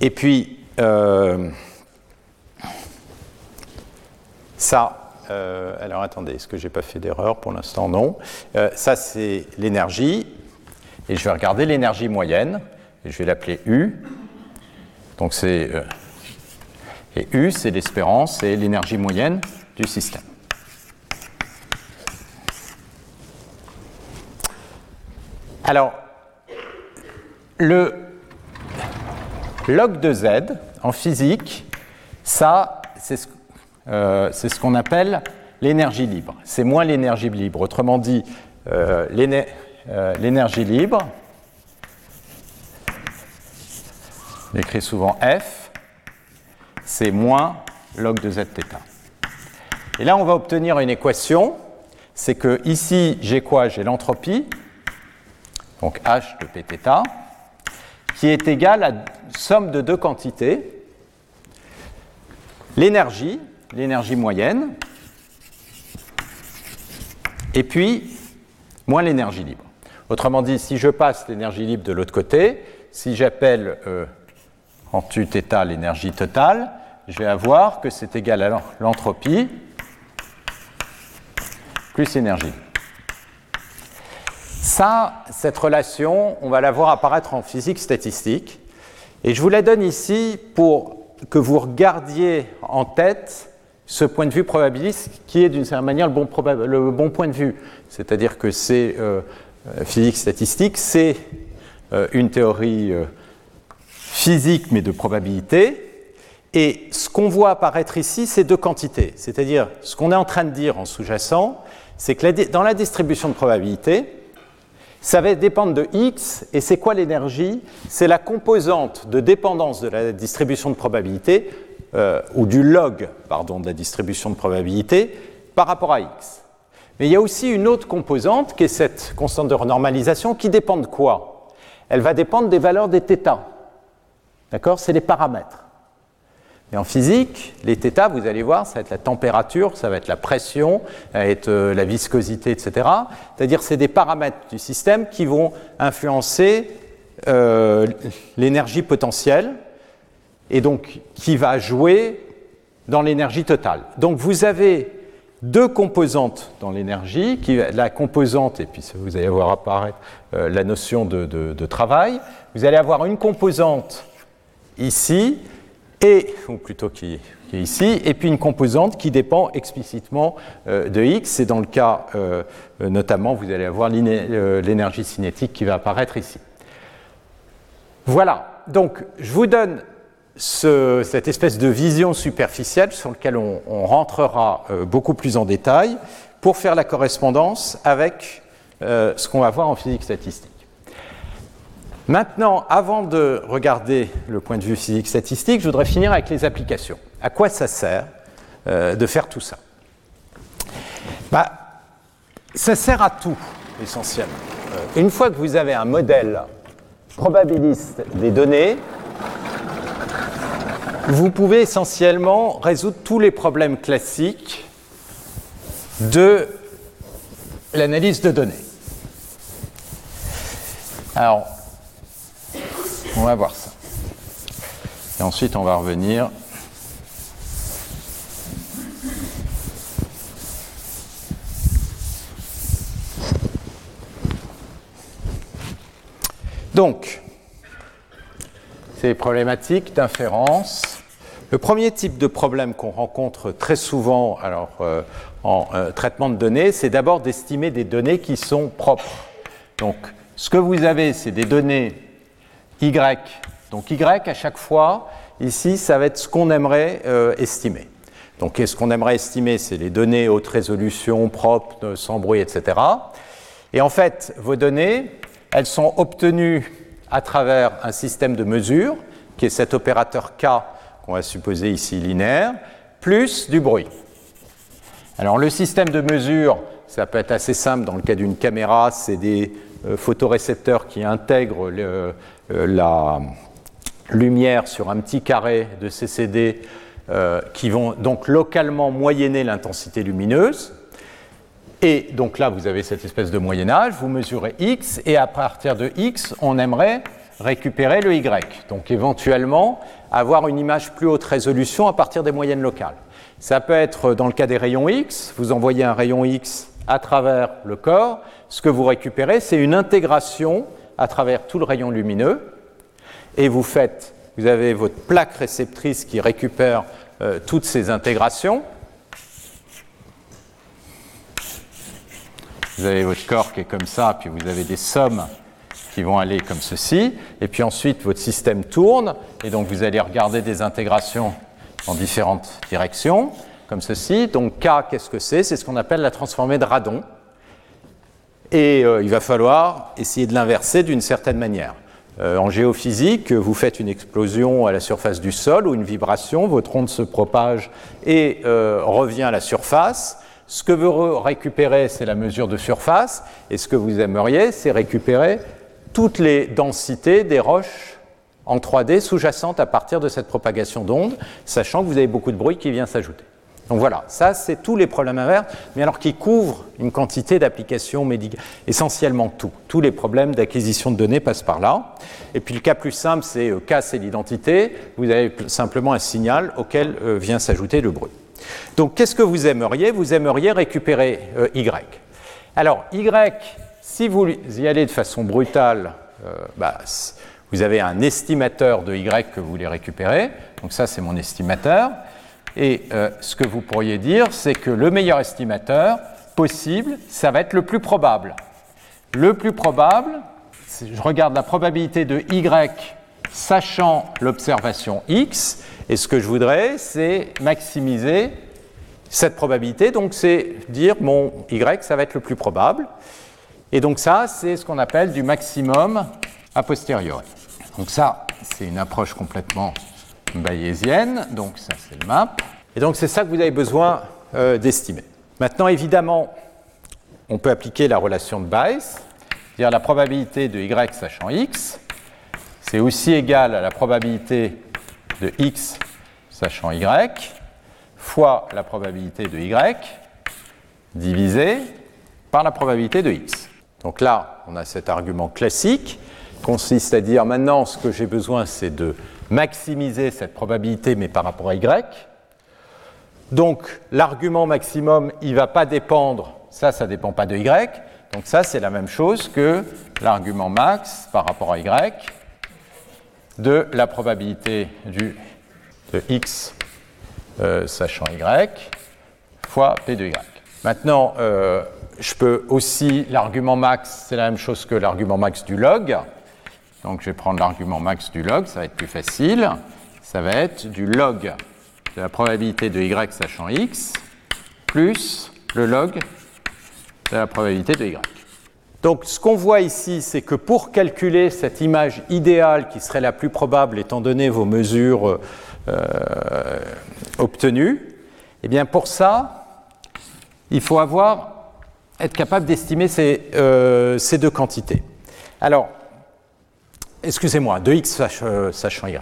Et puis, euh, ça, euh, alors attendez, est-ce que j'ai pas fait d'erreur pour l'instant? Non. Euh, ça c'est l'énergie, et je vais regarder l'énergie moyenne, et je vais l'appeler U. Donc c'est et U, c'est l'espérance, c'est l'énergie moyenne du système. Alors, le log de z en physique, ça, c'est ce, euh, qu'on appelle l'énergie libre. C'est moins l'énergie libre. Autrement dit, euh, euh, l'énergie libre, j'écris souvent F, c'est moins log de z θ. Et là, on va obtenir une équation. C'est que ici, j'ai quoi? J'ai l'entropie donc H de Pθ, qui est égal à somme de deux quantités, l'énergie, l'énergie moyenne, et puis moins l'énergie libre. Autrement dit, si je passe l'énergie libre de l'autre côté, si j'appelle euh, en tu θ l'énergie totale, je vais avoir que c'est égal à l'entropie plus l'énergie libre. Ça, cette relation, on va la voir apparaître en physique statistique. Et je vous la donne ici pour que vous regardiez en tête ce point de vue probabiliste qui est d'une certaine manière le bon, le bon point de vue. C'est-à-dire que c'est euh, euh, physique statistique, c'est euh, une théorie physique mais de probabilité. Et ce qu'on voit apparaître ici, c'est deux quantités. C'est-à-dire, ce qu'on est en train de dire en sous-jacent, c'est que dans la distribution de probabilité, ça va dépendre de x, et c'est quoi l'énergie? C'est la composante de dépendance de la distribution de probabilité, euh, ou du log pardon, de la distribution de probabilité, par rapport à x. Mais il y a aussi une autre composante, qui est cette constante de renormalisation, qui dépend de quoi? Elle va dépendre des valeurs des θ. D'accord C'est les paramètres. Et en physique, les θ, vous allez voir, ça va être la température, ça va être la pression, ça va être euh, la viscosité, etc. C'est-à-dire c'est des paramètres du système qui vont influencer euh, l'énergie potentielle et donc qui va jouer dans l'énergie totale. Donc vous avez deux composantes dans l'énergie, la composante, et puis vous allez voir apparaître euh, la notion de, travail, vous allez avoir une composante ici, et, ou plutôt qui, est ici, et puis une composante qui dépend explicitement euh, de x, et dans le cas euh, notamment, vous allez avoir l'énergie cinétique qui va apparaître ici. Voilà, donc je vous donne cette espèce de vision superficielle sur laquelle on, rentrera euh, beaucoup plus en détail pour faire la correspondance avec euh, ce qu'on va voir en physique statistique. Maintenant, avant de regarder le point de vue physique statistique, je voudrais finir avec les applications. À quoi ça sert euh, de faire tout ça? Bah, Ça sert à tout, essentiellement. une fois que vous avez un modèle probabiliste des données, vous pouvez essentiellement résoudre tous les problèmes classiques de l'analyse de données. Alors, on va voir ça. Et ensuite, on va revenir Donc, ces problématiques d'inférence le premier type de problème qu'on rencontre très souvent alors, euh, en euh, traitement de données, c'est d'abord d'estimer des données qui sont propres. Donc, ce que vous avez, c'est des données Y. Donc, Y, à chaque fois, ici, ça va être ce qu'on aimerait euh, estimer. Donc, ce qu'on aimerait estimer, c'est les données haute résolution, propres, sans bruit, etc. Et en fait, vos données, elles sont obtenues à travers un système de mesure, qui est cet opérateur K on va supposer ici linéaire, plus du bruit. Alors le système de mesure, ça peut être assez simple dans le cas d'une caméra, c'est des euh, photorécepteurs qui intègrent euh, la lumière sur un petit carré de CCD euh, qui vont donc localement moyenner l'intensité lumineuse. Et donc là, vous avez cette espèce de moyen-âge, vous mesurez x, et à partir de x, on aimerait récupérer le y. Donc éventuellement, avoir une image plus haute résolution à partir des moyennes locales. Ça peut être dans le cas des rayons X, vous envoyez un rayon X à travers le corps, ce que vous récupérez, c'est une intégration à travers tout le rayon lumineux, et vous faites, vous avez votre plaque réceptrice qui récupère euh, toutes ces intégrations. Vous avez votre corps qui est comme ça, puis vous avez des sommes qui vont aller comme ceci, et puis ensuite votre système tourne, et donc vous allez regarder des intégrations en différentes directions, comme ceci. Donc K, qu'est-ce que c'est? C'est ce qu'on appelle la transformée de radon, et euh, il va falloir essayer de l'inverser d'une certaine manière. Euh, en géophysique, vous faites une explosion à la surface du sol ou une vibration, votre onde se propage et euh, revient à la surface. Ce que vous récupérez, c'est la mesure de surface, et ce que vous aimeriez, c'est récupérer toutes les densités des roches en 3D sous-jacentes à partir de cette propagation d'ondes, sachant que vous avez beaucoup de bruit qui vient s'ajouter. Donc voilà, ça c'est tous les problèmes inverses, mais alors qui couvrent une quantité d'applications médicales, essentiellement tout. Tous les problèmes d'acquisition de données passent par là. Et puis le cas plus simple, c'est euh, K, c'est l'identité. Vous avez simplement un signal auquel euh, vient s'ajouter le bruit. Donc qu'est-ce que vous aimeriez? Vous aimeriez récupérer euh, Y. Alors Y, si vous y allez de façon brutale, euh, bah, vous avez un estimateur de Y que vous voulez récupérer. Donc ça, c'est mon estimateur. Et euh, ce que vous pourriez dire, c'est que le meilleur estimateur possible, ça va être le plus probable. Le plus probable, je regarde la probabilité de Y sachant l'observation X, et ce que je voudrais, c'est maximiser cette probabilité. Donc c'est dire mon Y, ça va être le plus probable. Et donc ça, c'est ce qu'on appelle du maximum a posteriori. Donc ça, c'est une approche complètement bayésienne, donc ça c'est le map. Et donc c'est ça que vous avez besoin euh, d'estimer. Maintenant, évidemment, on peut appliquer la relation de Bayes, c'est-à-dire la probabilité de y sachant x, c'est aussi égal à la probabilité de x sachant y, fois la probabilité de y, divisé par la probabilité de x. Donc là, on a cet argument classique, consiste à dire maintenant ce que j'ai besoin, c'est de maximiser cette probabilité, mais par rapport à y. Donc l'argument maximum, il ne va pas dépendre, ça, ça ne dépend pas de y. Donc ça, c'est la même chose que l'argument max par rapport à y de la probabilité du, de x euh, sachant y fois p de y. Maintenant, euh, je peux aussi, l'argument max, c'est la même chose que l'argument max du log. Donc je vais prendre l'argument max du log, ça va être plus facile. Ça va être du log de la probabilité de y sachant x plus le log de la probabilité de y. Donc ce qu'on voit ici, c'est que pour calculer cette image idéale qui serait la plus probable étant donné vos mesures euh, obtenues, eh bien pour ça, il faut avoir, être capable d'estimer ces, euh, ces, deux quantités. Alors, excusez-moi, de x euh, sachant y.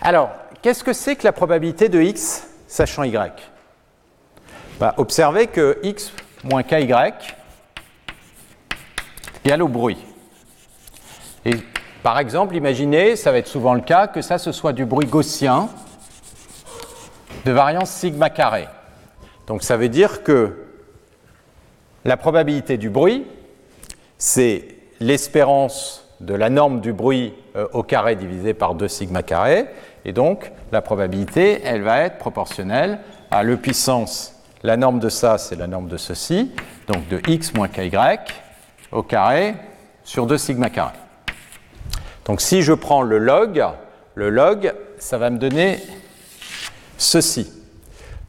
Alors, qu'est-ce que c'est que la probabilité de x sachant y? Bah, Observez que x moins ky égale au bruit. Et par exemple, imaginez, ça va être souvent le cas, que ça ce soit du bruit gaussien de variance sigma carré. Donc ça veut dire que la probabilité du bruit, c'est l'espérance de la norme du bruit euh, au carré divisé par 2 sigma carré, et donc la probabilité, elle va être proportionnelle à le puissance, la norme de ça, c'est la norme de ceci, donc de x moins ky au carré sur 2 sigma carré. Donc si je prends le log, le log, ça va me donner ceci.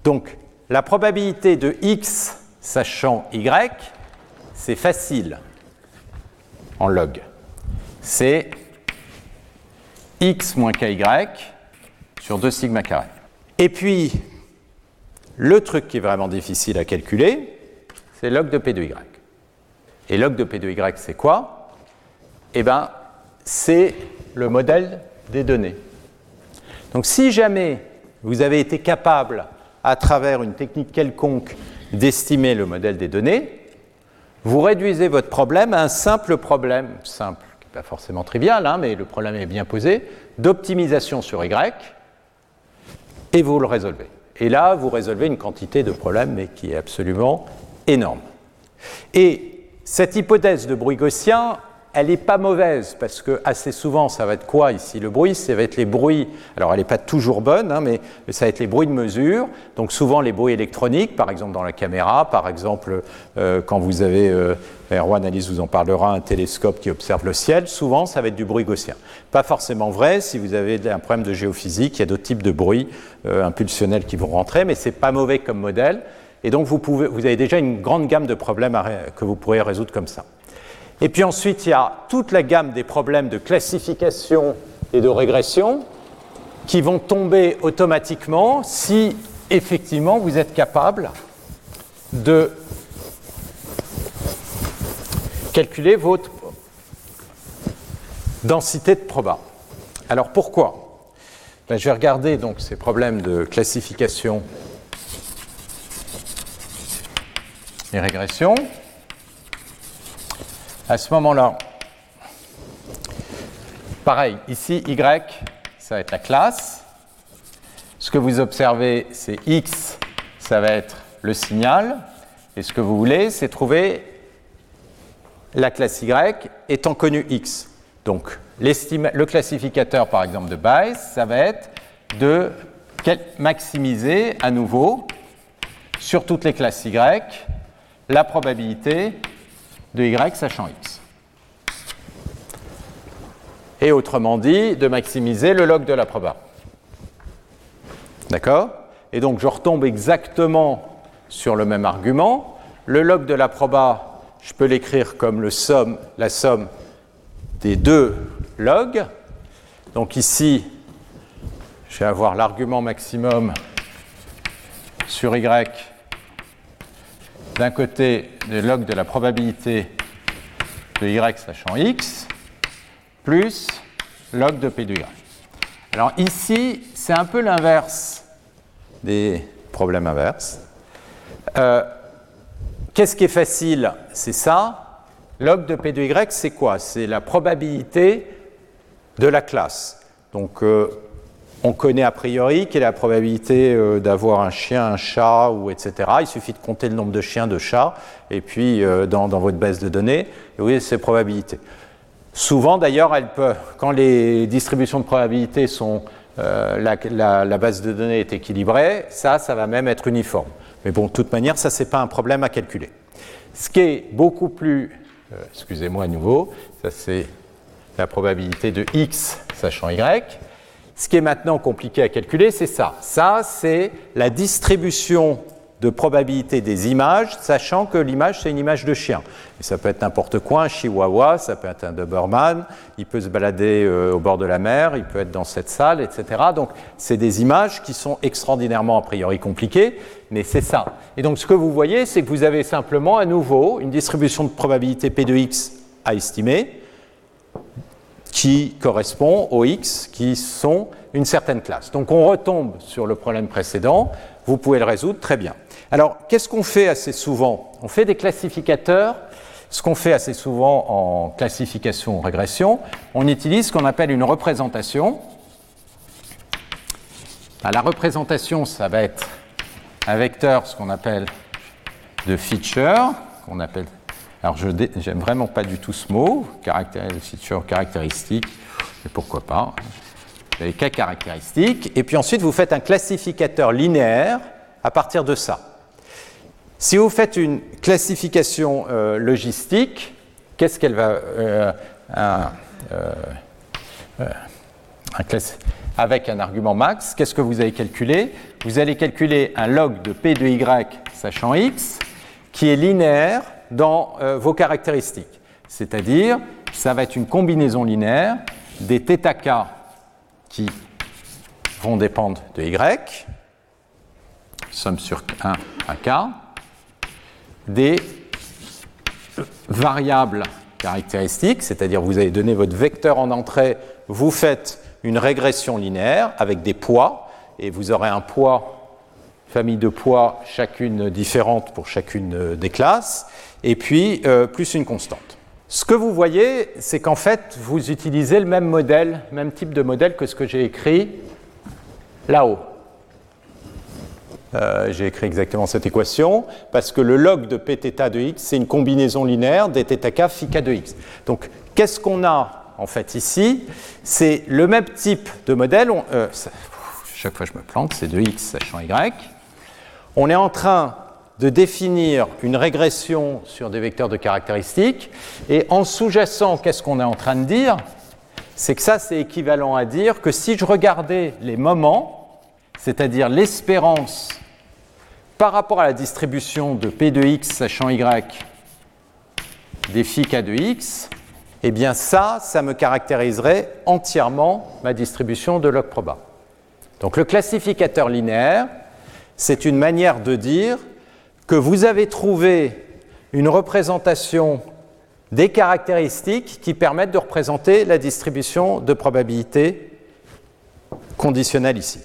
Donc la probabilité de x sachant y, c'est facile en log. C'est x moins ky sur 2 sigma carré. Et puis, le truc qui est vraiment difficile à calculer, c'est log de p de y. Et log de P de Y, c'est quoi? Eh bien, c'est le modèle des données. Donc si jamais vous avez été capable, à travers une technique quelconque, d'estimer le modèle des données, vous réduisez votre problème à un simple problème, simple, pas forcément trivial, hein, mais le problème est bien posé, d'optimisation sur Y, et vous le résolvez. Et là, vous résolvez une quantité de problèmes, mais qui est absolument énorme. Et cette hypothèse de bruit gaussien, elle n'est pas mauvaise parce que assez souvent, ça va être quoi ici Le bruit, ça va être les bruits. Alors, elle n'est pas toujours bonne, hein, mais ça va être les bruits de mesure. Donc, souvent les bruits électroniques, par exemple dans la caméra, par exemple euh, quand vous avez, euh, Erwan Alice vous en parlera, un télescope qui observe le ciel. Souvent, ça va être du bruit gaussien. Pas forcément vrai si vous avez un problème de géophysique. Il y a d'autres types de bruits euh, impulsionnels qui vont rentrer, mais c'est pas mauvais comme modèle. Et donc vous, pouvez, vous avez déjà une grande gamme de problèmes que vous pourrez résoudre comme ça. Et puis ensuite, il y a toute la gamme des problèmes de classification et de régression qui vont tomber automatiquement si effectivement vous êtes capable de calculer votre densité de proba. Alors pourquoi? Ben, Je vais regarder donc ces problèmes de classification les régressions. À ce moment-là, pareil, ici, Y, ça va être la classe. Ce que vous observez, c'est X, ça va être le signal. Et ce que vous voulez, c'est trouver la classe Y étant connue X. Donc, le classificateur, par exemple, de Bayes, ça va être de maximiser à nouveau sur toutes les classes Y la probabilité de y sachant x. Et autrement dit, de maximiser le log de la proba. D'accord? Et donc je retombe exactement sur le même argument. Le log de la proba, je peux l'écrire comme le somme, la somme des deux logs. Donc ici, je vais avoir l'argument maximum sur y d'un côté le log de la probabilité de y sachant x, plus log de p de y. Alors ici, c'est un peu l'inverse des problèmes inverses. Euh, qu'est-ce qui est facile? C'est ça. Log de p de y, c'est quoi? C'est la probabilité de la classe. Donc, euh, on connaît a priori quelle est la probabilité euh, d'avoir un chien, un chat, ou etc. Il suffit de compter le nombre de chiens, de chats, et puis euh, dans, votre base de données, et vous voyez ces probabilités. Souvent, d'ailleurs, quand les distributions de probabilités sont euh, la, base de données est équilibrée, ça, ça va même être uniforme. Mais bon, de toute manière, ça, ce n'est pas un problème à calculer. Ce qui est beaucoup plus, excusez-moi à nouveau, ça c'est la probabilité de x sachant y. Ce qui est maintenant compliqué à calculer, c'est ça. Ça, c'est la distribution de probabilité des images, sachant que l'image, c'est une image de chien. Et ça peut être n'importe quoi, un chihuahua, ça peut être un Doberman, il peut se balader euh, au bord de la mer, il peut être dans cette salle, etc. Donc, c'est des images qui sont extraordinairement a priori compliquées, mais c'est ça. Et donc, ce que vous voyez, c'est que vous avez simplement à nouveau une distribution de probabilité P de x à estimer, qui correspond aux x qui sont une certaine classe. Donc on retombe sur le problème précédent, vous pouvez le résoudre très bien. Alors qu'est-ce qu'on fait assez souvent? On fait des classificateurs. Ce qu'on fait assez souvent en classification ou régression, on utilise ce qu'on appelle une représentation. la représentation, ça va être un vecteur, ce qu'on appelle de feature, qu'on appelle alors, je n'aime vraiment pas du tout ce mot, feature caractéristique, mais pourquoi pas. Vous avez cas caractéristique, et puis ensuite vous faites un classificateur linéaire à partir de ça. Si vous faites une classification euh, logistique, qu'est-ce qu'elle va. Euh, euh, avec un argument max, qu'est-ce que vous allez calculer Vous allez calculer un log de P de Y sachant X qui est linéaire dans euh, vos caractéristiques. C'est-à-dire, ça va être une combinaison linéaire des θk qui vont dépendre de y, somme sur 1 à k, des variables caractéristiques, c'est-à-dire vous avez donné votre vecteur en entrée, vous faites une régression linéaire avec des poids, et vous aurez un poids, famille de poids, chacune différente pour chacune des classes, et puis euh, plus une constante. Ce que vous voyez, c'est qu'en fait, vous utilisez le même modèle, même type de modèle que ce que j'ai écrit là-haut. Euh, j'ai écrit exactement cette équation, parce que le log de pθ de x, c'est une combinaison linéaire des θk phi k de x. Donc, qu'est-ce qu'on a en fait ici? C'est le même type de modèle. Euh, chaque fois je me plante, c'est de x sachant y. On est en train de définir une régression sur des vecteurs de caractéristiques. Et en sous-jacent, qu'est-ce qu'on est en train de dire? C'est que ça, c'est équivalent à dire que si je regardais les moments, c'est-à-dire l'espérance par rapport à la distribution de P de x sachant y des phi k de x, eh bien ça, ça me caractériserait entièrement ma distribution de log proba. Donc le classificateur linéaire, c'est une manière de dire que vous avez trouvé une représentation des caractéristiques qui permettent de représenter la distribution de probabilité conditionnelle ici.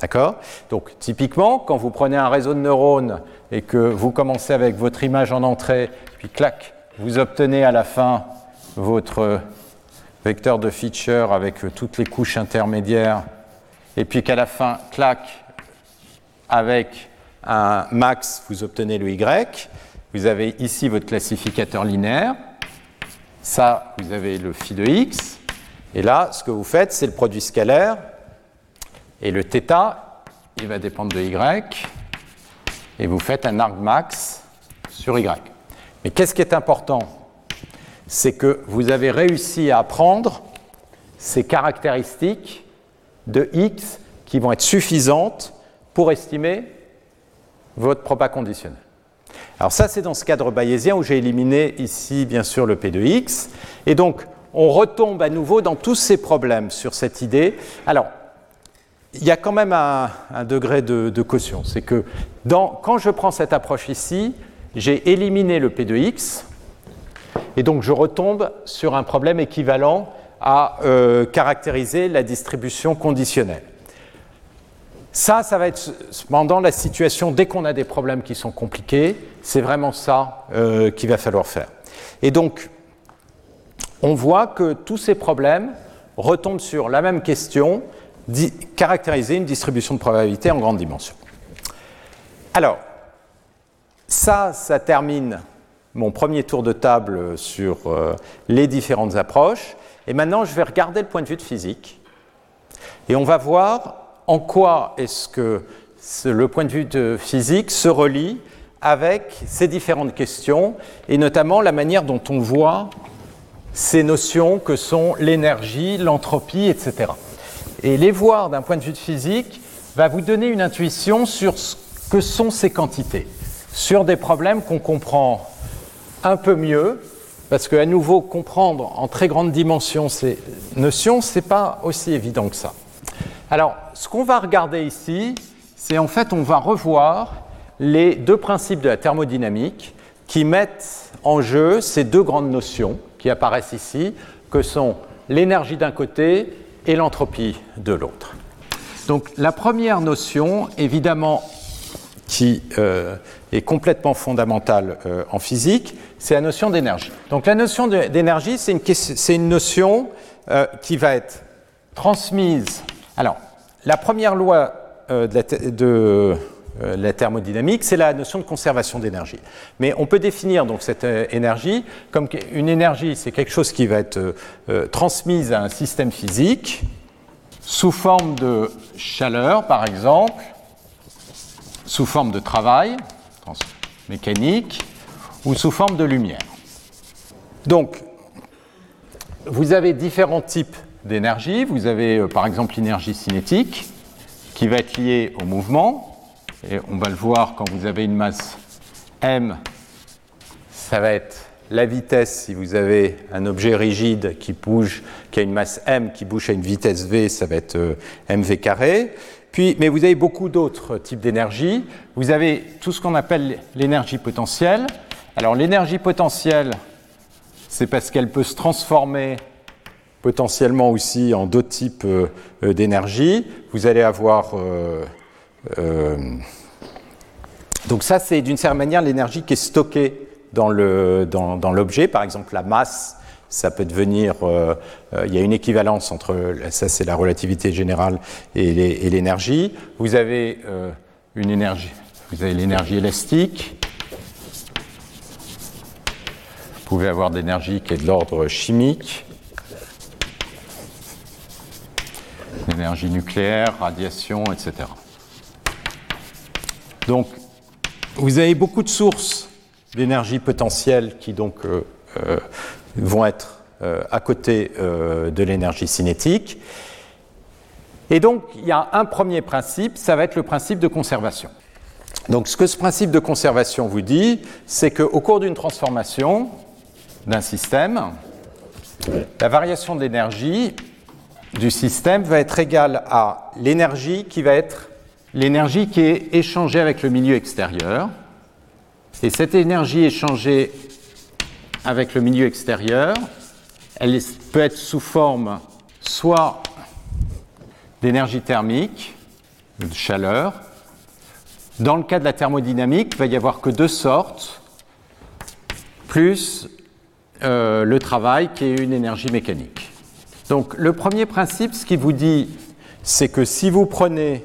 D'accord? Donc typiquement, quand vous prenez un réseau de neurones et que vous commencez avec votre image en entrée, puis clac, vous obtenez à la fin votre vecteur de feature avec toutes les couches intermédiaires, et puis qu'à la fin, clac, avec un max, vous obtenez le y. Vous avez ici votre classificateur linéaire. Ça, vous avez le phi de x. Et là, ce que vous faites, c'est le produit scalaire. Et le θ, il va dépendre de y. Et vous faites un arg max sur y. Mais qu'est-ce qui est important? C'est que vous avez réussi à prendre ces caractéristiques de x qui vont être suffisantes pour estimer votre proba conditionnel. Alors ça, c'est dans ce cadre bayésien où j'ai éliminé ici, bien sûr, le P de x. Et donc, on retombe à nouveau dans tous ces problèmes sur cette idée. Alors, il y a quand même un, degré de, caution. C'est que quand je prends cette approche ici, j'ai éliminé le P de x, et donc je retombe sur un problème équivalent à euh, caractériser la distribution conditionnelle. Ça, ça va être pendant la situation, dès qu'on a des problèmes qui sont compliqués, c'est vraiment ça euh, qu'il va falloir faire. Et donc, on voit que tous ces problèmes retombent sur la même question, caractériser une distribution de probabilité en grande dimension. Alors, ça, ça termine mon premier tour de table sur euh, les différentes approches. Et maintenant, je vais regarder le point de vue de physique. Et on va voir en quoi est-ce que le point de vue de physique se relie avec ces différentes questions, et notamment la manière dont on voit ces notions que sont l'énergie, l'entropie, etc. Et les voir d'un point de vue de physique va vous donner une intuition sur ce que sont ces quantités, sur des problèmes qu'on comprend un peu mieux, parce qu'à nouveau, comprendre en très grande dimension ces notions, ce n'est pas aussi évident que ça. Alors, ce qu'on va regarder ici, c'est en fait, on va revoir les deux principes de la thermodynamique qui mettent en jeu ces deux grandes notions qui apparaissent ici, que sont l'énergie d'un côté et l'entropie de l'autre. Donc la première notion, évidemment, qui euh, est complètement fondamentale euh, en physique, c'est la notion d'énergie. Donc la notion d'énergie, c'est une, notion euh, qui va être transmise. Alors, la première loi de, la, de la thermodynamique, c'est la notion de conservation d'énergie. Mais on peut définir donc cette énergie comme une énergie, c'est quelque chose qui va être transmise à un système physique sous forme de chaleur, par exemple, sous forme de travail mécanique ou sous forme de lumière. Donc, vous avez différents types d'énergie. Vous avez euh, par exemple l'énergie cinétique qui va être liée au mouvement. Et on va le voir quand vous avez une masse m, ça va être la vitesse. Si vous avez un objet rigide qui bouge, qui a une masse m qui bouge à une vitesse v, ça va être euh, mv carré mais vous avez beaucoup d'autres types d'énergie. Vous avez tout ce qu'on appelle l'énergie potentielle. Alors l'énergie potentielle, c'est parce qu'elle peut se transformer potentiellement aussi en d'autres types euh, euh, d'énergie. Vous allez avoir... Euh, donc ça, c'est d'une certaine manière l'énergie qui est stockée dans l'objet. Par exemple, la masse ça peut devenir, il y a une équivalence entre, ça c'est la relativité générale et l'énergie. Vous avez une énergie, vous avez l'énergie élastique. Vous pouvez avoir de l'énergie qui est de l'ordre chimique, l'énergie nucléaire, radiation, etc. Donc, vous avez beaucoup de sources d'énergie potentielle qui donc vont être euh, à côté euh, de l'énergie cinétique. Et donc, il y a un premier principe, ça va être le principe de conservation. Donc, ce que ce principe de conservation vous dit, c'est qu'au cours d'une transformation d'un système, la variation d'énergie du système va être égale à l'énergie qui va être l'énergie qui est échangée avec le milieu extérieur. Et cette énergie échangée avec le milieu extérieur. Elle peut être sous forme soit d'énergie thermique, de chaleur. Dans le cas de la thermodynamique, il va y avoir que deux sortes, plus euh, le travail qui est une énergie mécanique. Donc le premier principe, ce qui vous dit, c'est que si vous prenez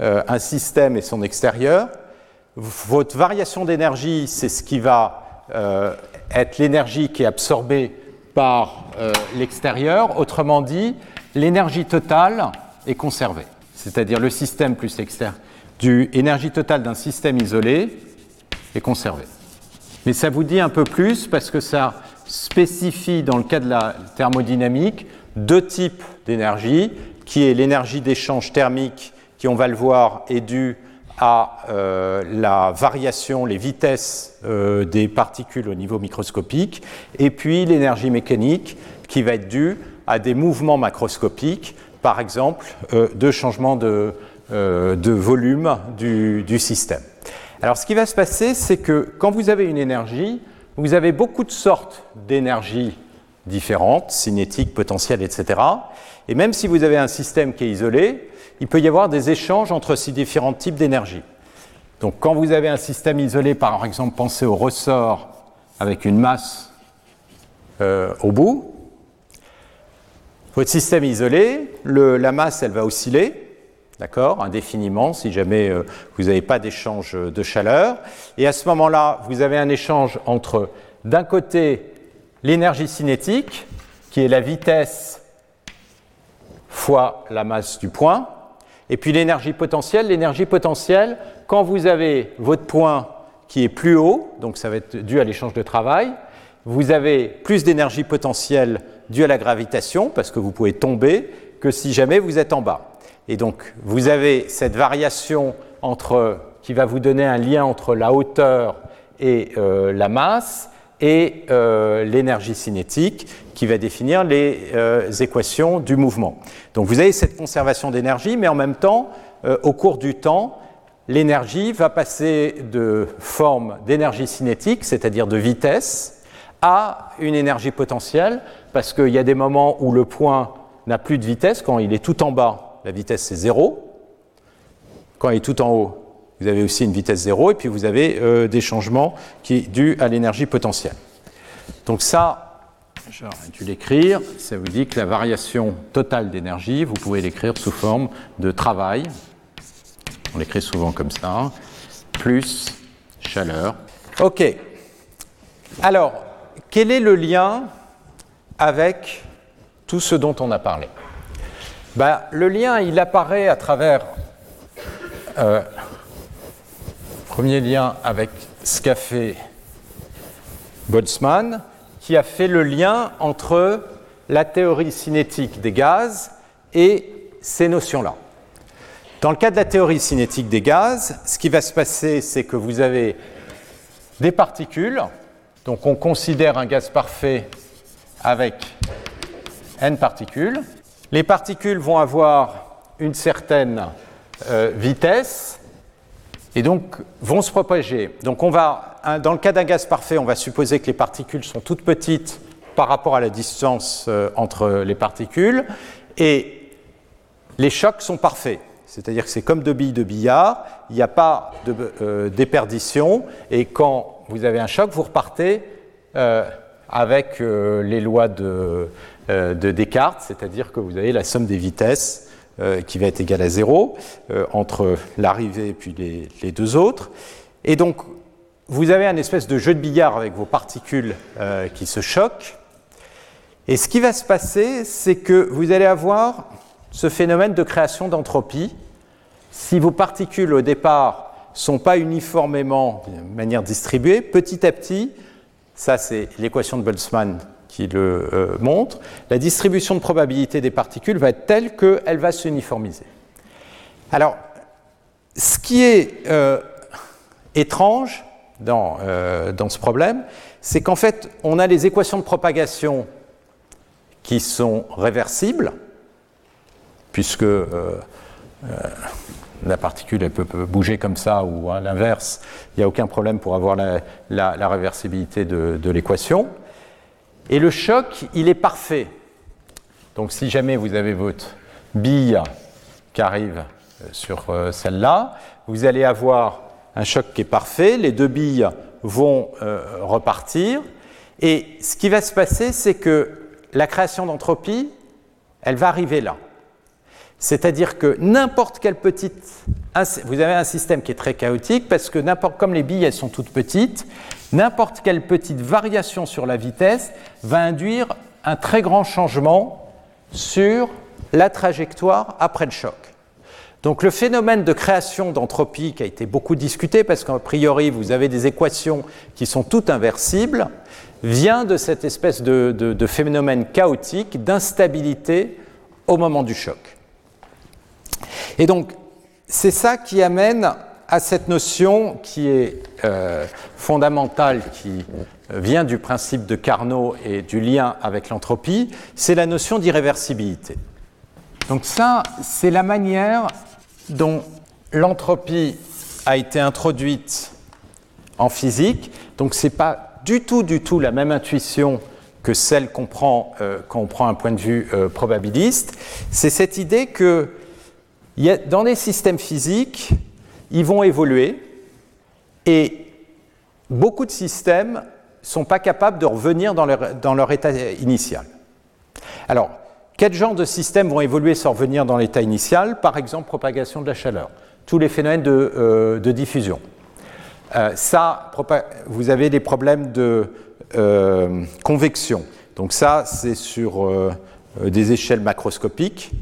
euh, un système et son extérieur, votre variation d'énergie, c'est ce qui va euh, être l'énergie qui est absorbée par euh, l'extérieur. Autrement dit, l'énergie totale est conservée. C'est-à-dire le système plus l'extérieur. L'énergie totale d'un système isolé est conservée. Mais ça vous dit un peu plus parce que ça spécifie dans le cas de la thermodynamique deux types d'énergie, qui est l'énergie d'échange thermique qui, on va le voir, est due à euh, la variation, les vitesses euh, des particules au niveau microscopique, et puis l'énergie mécanique qui va être due à des mouvements macroscopiques, par exemple euh, de changement de, volume du, système. Alors ce qui va se passer, c'est que quand vous avez une énergie, vous avez beaucoup de sortes d'énergie différentes, cinétiques, potentielles, etc. Et même si vous avez un système qui est isolé, il peut y avoir des échanges entre ces différents types d'énergie. Donc quand vous avez un système isolé, par exemple, pensez au ressort avec une masse euh, au bout, Votre système isolé, la masse, elle va osciller, d'accord, indéfiniment, si jamais euh, vous n'avez pas d'échange de chaleur. Et à ce moment-là, vous avez un échange entre, d'un côté, l'énergie cinétique, qui est la vitesse fois la masse du point, et puis l'énergie potentielle. L'énergie potentielle, quand vous avez votre point qui est plus haut, donc ça va être dû à l'échange de travail, vous avez plus d'énergie potentielle due à la gravitation, parce que vous pouvez tomber, que si jamais vous êtes en bas. Et donc, vous avez cette variation entre, qui va vous donner un lien entre la hauteur et euh, la masse et euh, l'énergie cinétique qui va définir les euh, équations du mouvement. Donc vous avez cette conservation d'énergie, mais en même temps, au cours du temps, l'énergie va passer de forme d'énergie cinétique, c'est-à-dire de vitesse, à une énergie potentielle, parce qu'il y a des moments où le point n'a plus de vitesse, quand il est tout en bas, la vitesse c'est zéro. Quand il est tout en haut, vous avez aussi une vitesse zéro, et puis vous avez euh, des changements qui sont dus à l'énergie potentielle. Donc ça, j'aurais dû l'écrire, ça vous dit que la variation totale d'énergie, vous pouvez l'écrire sous forme de travail, on l'écrit souvent comme ça, plus chaleur. Ok. Alors, quel est le lien avec tout ce dont on a parlé? Ben, Le lien, il apparaît à travers euh, Premier lien avec ce qu'a fait Boltzmann, qui a fait le lien entre la théorie cinétique des gaz et ces notions-là. Dans le cas de la théorie cinétique des gaz, ce qui va se passer, c'est que vous avez des particules, donc on considère un gaz parfait avec n particules. Les particules vont avoir une certaine euh, vitesse, et donc vont se propager. Donc on va, dans le cas d'un gaz parfait, on va supposer que les particules sont toutes petites par rapport à la distance euh, entre les particules, et les chocs sont parfaits. C'est-à-dire que c'est comme deux billes de billard, il n'y a pas de euh, déperdition, et quand vous avez un choc, vous repartez avec les lois de, de Descartes, c'est-à-dire que vous avez la somme des vitesses euh, qui va être égal à 0 euh, entre l'arrivée et puis les, deux autres. Et donc, vous avez un espèce de jeu de billard avec vos particules euh, qui se choquent. Et ce qui va se passer, c'est que vous allez avoir ce phénomène de création d'entropie. Si vos particules au départ sont pas uniformément de manière distribuée, petit à petit, ça c'est l'équation de Boltzmann qui le euh, montre, la distribution de probabilité des particules va être telle qu'elle va s'uniformiser. Alors, ce qui est euh, étrange dans, euh, dans, ce problème, c'est qu'en fait, on a les équations de propagation qui sont réversibles, puisque la particule elle peut, bouger comme ça ou à l'inverse, il n'y a aucun problème pour avoir la, réversibilité de l'équation. Et le choc, il est parfait. Donc si jamais vous avez votre bille qui arrive euh, sur euh, celle-là, vous allez avoir un choc qui est parfait, les deux billes vont euh, repartir, et ce qui va se passer, c'est que la création d'entropie, elle va arriver là. C'est-à-dire que n'importe quelle petite... Vous avez un système qui est très chaotique parce que comme les billes, elles sont toutes petites, n'importe quelle petite variation sur la vitesse va induire un très grand changement sur la trajectoire après le choc. Donc le phénomène de création d'entropie qui a été beaucoup discuté parce qu'a priori vous avez des équations qui sont toutes inversibles vient de cette espèce de phénomène chaotique d'instabilité au moment du choc. Et donc c'est ça qui amène à cette notion qui est euh, fondamentale, qui vient du principe de Carnot et du lien avec l'entropie, c'est la notion d'irréversibilité. Donc ça, c'est la manière dont l'entropie a été introduite en physique. Donc ce n'est pas du tout, du tout la même intuition que celle qu'on prend euh, quand on prend un point de vue euh, probabiliste. C'est cette idée que dans les systèmes physiques, ils vont évoluer et beaucoup de systèmes ne sont pas capables de revenir dans leur, état initial. Alors, quels genres de systèmes vont évoluer sans revenir dans l'état initial? Par exemple, propagation de la chaleur, tous les phénomènes de, euh, diffusion. Euh, ça, vous avez des problèmes de euh, convection. Donc ça, c'est sur des échelles macroscopiques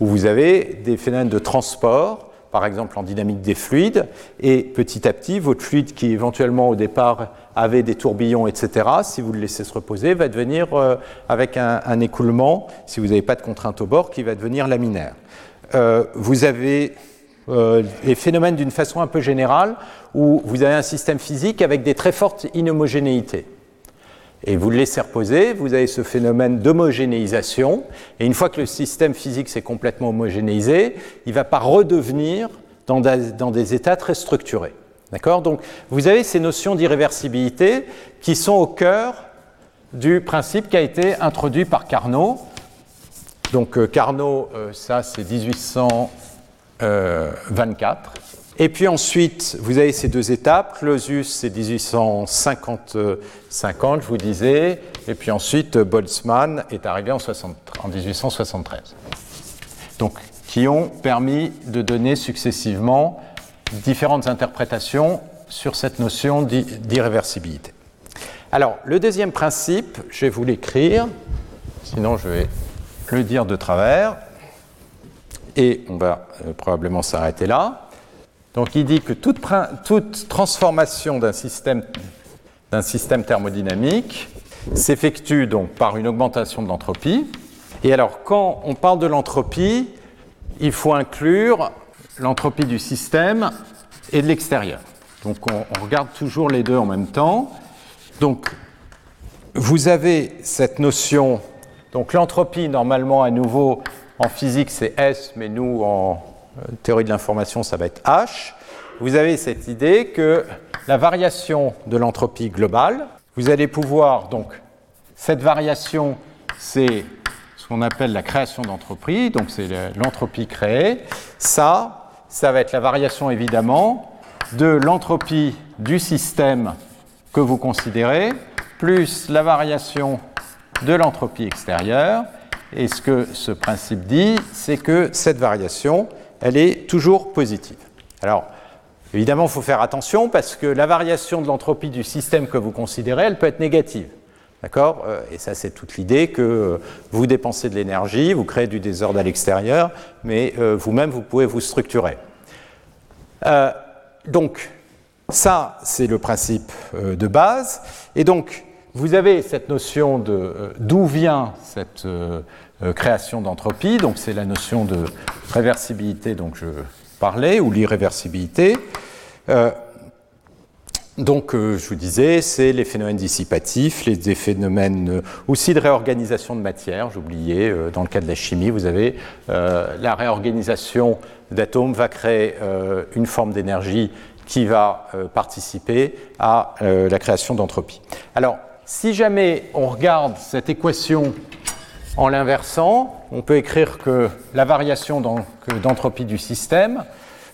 où vous avez des phénomènes de transport par exemple en dynamique des fluides, et petit à petit, votre fluide qui éventuellement au départ avait des tourbillons, etc., si vous le laissez se reposer, va devenir euh, avec un, écoulement, si vous n'avez pas de contrainte au bord, qui va devenir laminaire. Euh, vous avez euh, les phénomènes d'une façon un peu générale, où vous avez un système physique avec des très fortes inhomogénéités et vous le laissez reposer, vous avez ce phénomène d'homogénéisation, et une fois que le système physique s'est complètement homogénéisé, il ne va pas redevenir dans des, états très structurés. D'accord? Donc vous avez ces notions d'irréversibilité qui sont au cœur du principe qui a été introduit par Carnot. Donc euh, Carnot, euh, ça c'est 1824. Et puis ensuite, vous avez ces deux étapes. Clausius, c'est 1850, je vous disais. Et puis ensuite, Boltzmann est arrivé en, 1873. Donc, qui ont permis de donner successivement différentes interprétations sur cette notion d'irréversibilité. Alors, le deuxième principe, je vais vous l'écrire, sinon je vais le dire de travers, et on va euh, probablement s'arrêter là. Donc il dit que toute, transformation d'un système, système, thermodynamique s'effectue donc par une augmentation de l'entropie. Et alors quand on parle de l'entropie, il faut inclure l'entropie du système et de l'extérieur. Donc on, on, regarde toujours les deux en même temps. Donc vous avez cette notion, donc l'entropie normalement à nouveau en physique c'est S, mais nous en euh, théorie de l'information, ça va être H. Vous avez cette idée que la variation de l'entropie globale, vous allez pouvoir, donc, cette variation, c'est ce qu'on appelle la création d'entropie, donc c'est l'entropie créée. Ça, ça va être la variation évidemment de l'entropie du système que vous considérez, plus la variation de l'entropie extérieure. Et ce que ce principe dit, c'est que cette variation, elle est toujours positive. Alors, évidemment, il faut faire attention parce que la variation de l'entropie du système que vous considérez, elle peut être négative. D'accord? Euh, Et ça, c'est toute l'idée que euh, vous dépensez de l'énergie, vous créez du désordre à l'extérieur, mais euh, vous-même, vous pouvez vous structurer. donc, ça, c'est le principe de base. Et donc, vous avez cette notion de d'où vient cette création d'entropie, donc c'est la notion de réversibilité dont je parlais, ou l'irréversibilité. Euh, donc, euh, je vous disais, c'est les phénomènes dissipatifs, les, phénomènes aussi de réorganisation de matière. J'oubliais, dans le cas de la chimie, vous avez la réorganisation d'atomes va créer une forme d'énergie qui va participer à la création d'entropie. Alors, si jamais on regarde cette équation en l'inversant, on peut écrire que la variation d'entropie du système,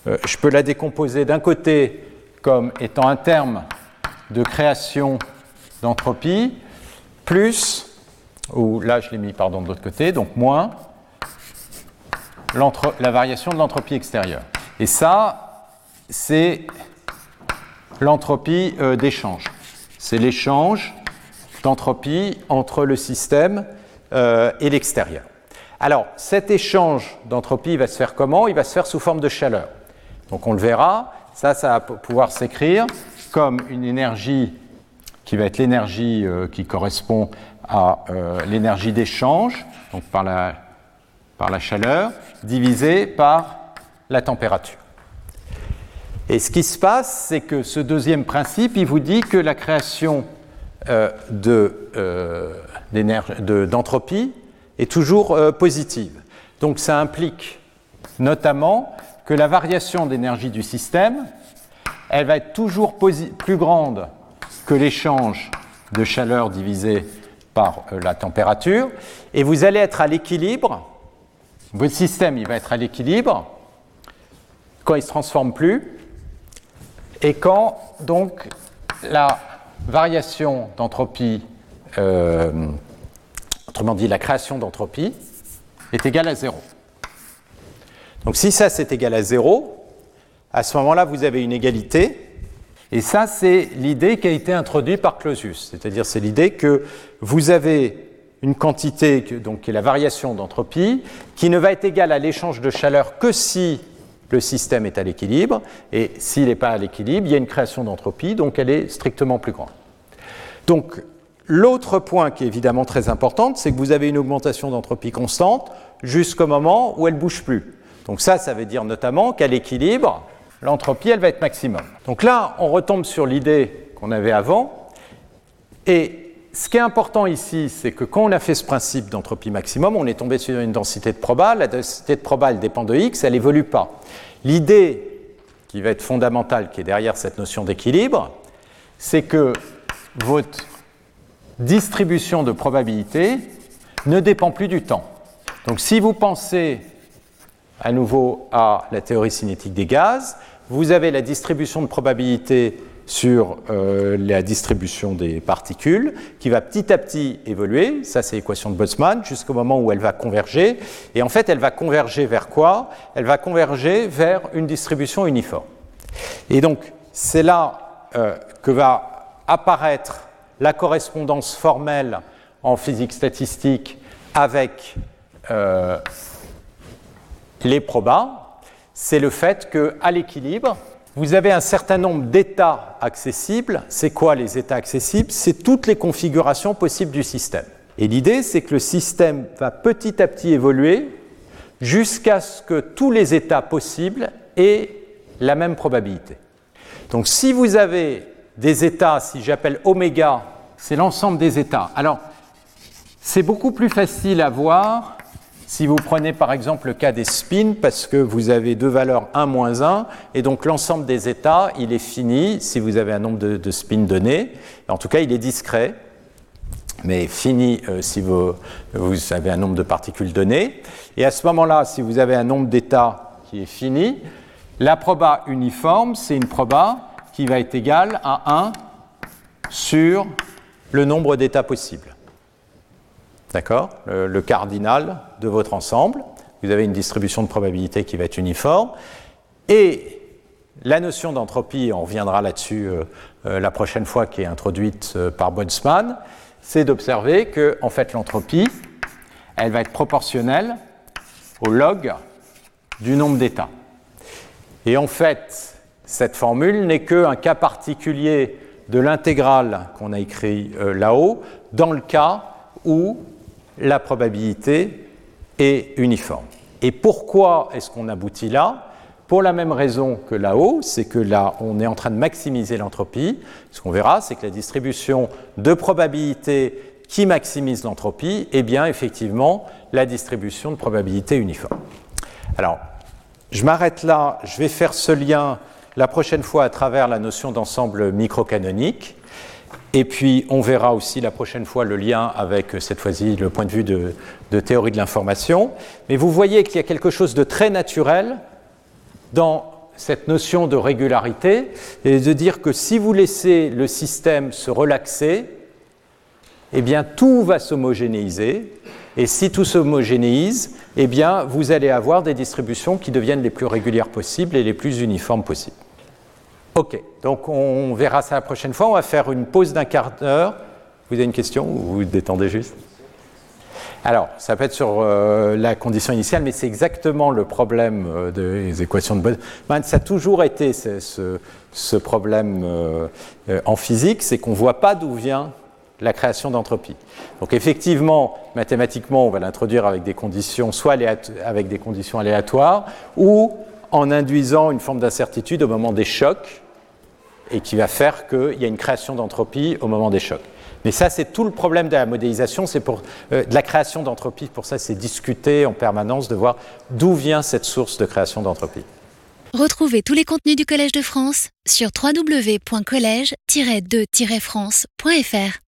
euh, je peux la décomposer d'un côté comme étant un terme de création d'entropie, plus, ou là je l'ai mis pardon de l'autre côté, donc moins la variation de l'entropie extérieure. Et ça, c'est l'entropie euh, d'échange. C'est l'échange d'entropie entre le système euh, et l'extérieur. Alors, cet échange d'entropie va se faire comment? Il va se faire sous forme de chaleur. Donc on le verra, ça, ça va pouvoir s'écrire comme une énergie qui va être l'énergie euh, qui correspond à euh, l'énergie d'échange, donc par la, chaleur, divisée par la température. Et ce qui se passe, c'est que ce deuxième principe, il vous dit que la création de d'entropie est toujours euh, positive. Donc ça implique notamment que la variation d'énergie du système, elle va être toujours plus grande que l'échange de chaleur divisé par euh, la température, et vous allez être à l'équilibre, votre système va être à l'équilibre quand il ne se transforme plus, et quand donc la variation d'entropie euh, autrement dit la création d'entropie, est égal à 0. Donc si ça c'est égal à 0, à ce moment-là vous avez une égalité. Et ça c'est l'idée qui a été introduite par Clausius. C'est-à-dire c'est l'idée que vous avez une quantité qui est la variation d'entropie qui ne va être égale à l'échange de chaleur que si le système est à l'équilibre. Et s'il n'est pas à l'équilibre, il y a une création d'entropie, donc elle est strictement plus grande. Donc l'autre point qui est évidemment très important, c'est que vous avez une augmentation d'entropie constante jusqu'au moment où elle ne bouge plus. Donc ça, ça veut dire notamment qu'à l'équilibre, l'entropie, elle va être maximum. Donc là, on retombe sur l'idée qu'on avait avant. Et ce qui est important ici, c'est que quand on a fait ce principe d'entropie maximum, on est tombé sur une densité de proba. La densité de proba, elle dépend de x, elle évolue pas. L'idée qui va être fondamentale, qui est derrière cette notion d'équilibre, c'est que votre distribution de probabilité ne dépend plus du temps. Donc si vous pensez à nouveau à la théorie cinétique des gaz, vous avez la distribution de probabilité sur euh, la distribution des particules qui va petit à petit évoluer, ça c'est l'équation de Boltzmann, jusqu'au moment où elle va converger. Et en fait, elle va converger vers quoi? Elle va converger vers une distribution uniforme. Et donc, c'est là euh, que va apparaître la correspondance formelle en physique statistique avec euh, les probas. C'est le fait qu'à l'équilibre, vous avez un certain nombre d'états accessibles. C'est quoi les états accessibles? C'est toutes les configurations possibles du système. Et l'idée, c'est que le système va petit à petit évoluer jusqu'à ce que tous les états possibles aient la même probabilité. Donc si vous avez des états, si j'appelle oméga, c'est l'ensemble des états. Alors, c'est beaucoup plus facile à voir si vous prenez par exemple le cas des spins, parce que vous avez deux valeurs 1 moins 1, et donc l'ensemble des états, il est fini si vous avez un nombre de, spins donné. En tout cas, il est discret, mais fini euh, si vous, vous, avez un nombre de particules donné. Et à ce moment-là, si vous avez un nombre d'états qui est fini, la proba uniforme, c'est une proba qui va être égale à 1 sur le nombre d'états possibles. D'accord le, cardinal de votre ensemble. Vous avez une distribution de probabilité qui va être uniforme. Et la notion d'entropie, on reviendra là-dessus euh, euh, la prochaine fois, qui est introduite euh, par Boltzmann, c'est d'observer que fait, l'entropie, elle va être proportionnelle au log du nombre d'états. Et en fait, cette formule n'est qu'un cas particulier de l'intégrale qu'on a écrit là-haut, dans le cas où la probabilité est uniforme. Et pourquoi est-ce qu'on aboutit là? Pour la même raison que là-haut, c'est que là, on est en train de maximiser l'entropie. Ce qu'on verra, c'est que la distribution de probabilité qui maximise l'entropie est bien effectivement la distribution de probabilité uniforme. Alors, je m'arrête là, je vais faire ce lien la prochaine fois à travers la notion d'ensemble microcanonique. Et puis, on verra aussi la prochaine fois le lien avec, euh, cette fois-ci, le point de vue de, théorie de l'information. Mais vous voyez qu'il y a quelque chose de très naturel dans cette notion de régularité, et de dire que si vous laissez le système se relaxer, eh bien, tout va s'homogénéiser. Et si tout s'homogénéise, eh bien, vous allez avoir des distributions qui deviennent les plus régulières possibles et les plus uniformes possibles. Ok, donc on verra ça la prochaine fois. On va faire une pause d'un quart d'heure. Vous avez une question ou vous, vous détendez juste? Alors, ça peut être sur euh, la condition initiale, mais c'est exactement le problème euh, des équations de Boltzmann. Ça a toujours été ce, problème euh, en physique, c'est qu'on ne voit pas d'où vient la création d'entropie. Donc effectivement, mathématiquement, on va l'introduire avec des conditions, soit avec des conditions aléatoires, ou en induisant une forme d'incertitude au moment des chocs, et qui va faire qu'il y a une création d'entropie au moment des chocs. Mais ça, c'est tout le problème de la modélisation, c'est pour euh, de la création d'entropie. Pour ça, c'est discuter en permanence de voir d'où vient cette source de création d'entropie. Retrouvez tous les contenus du Collège de France sur www.colège-2-france.fr.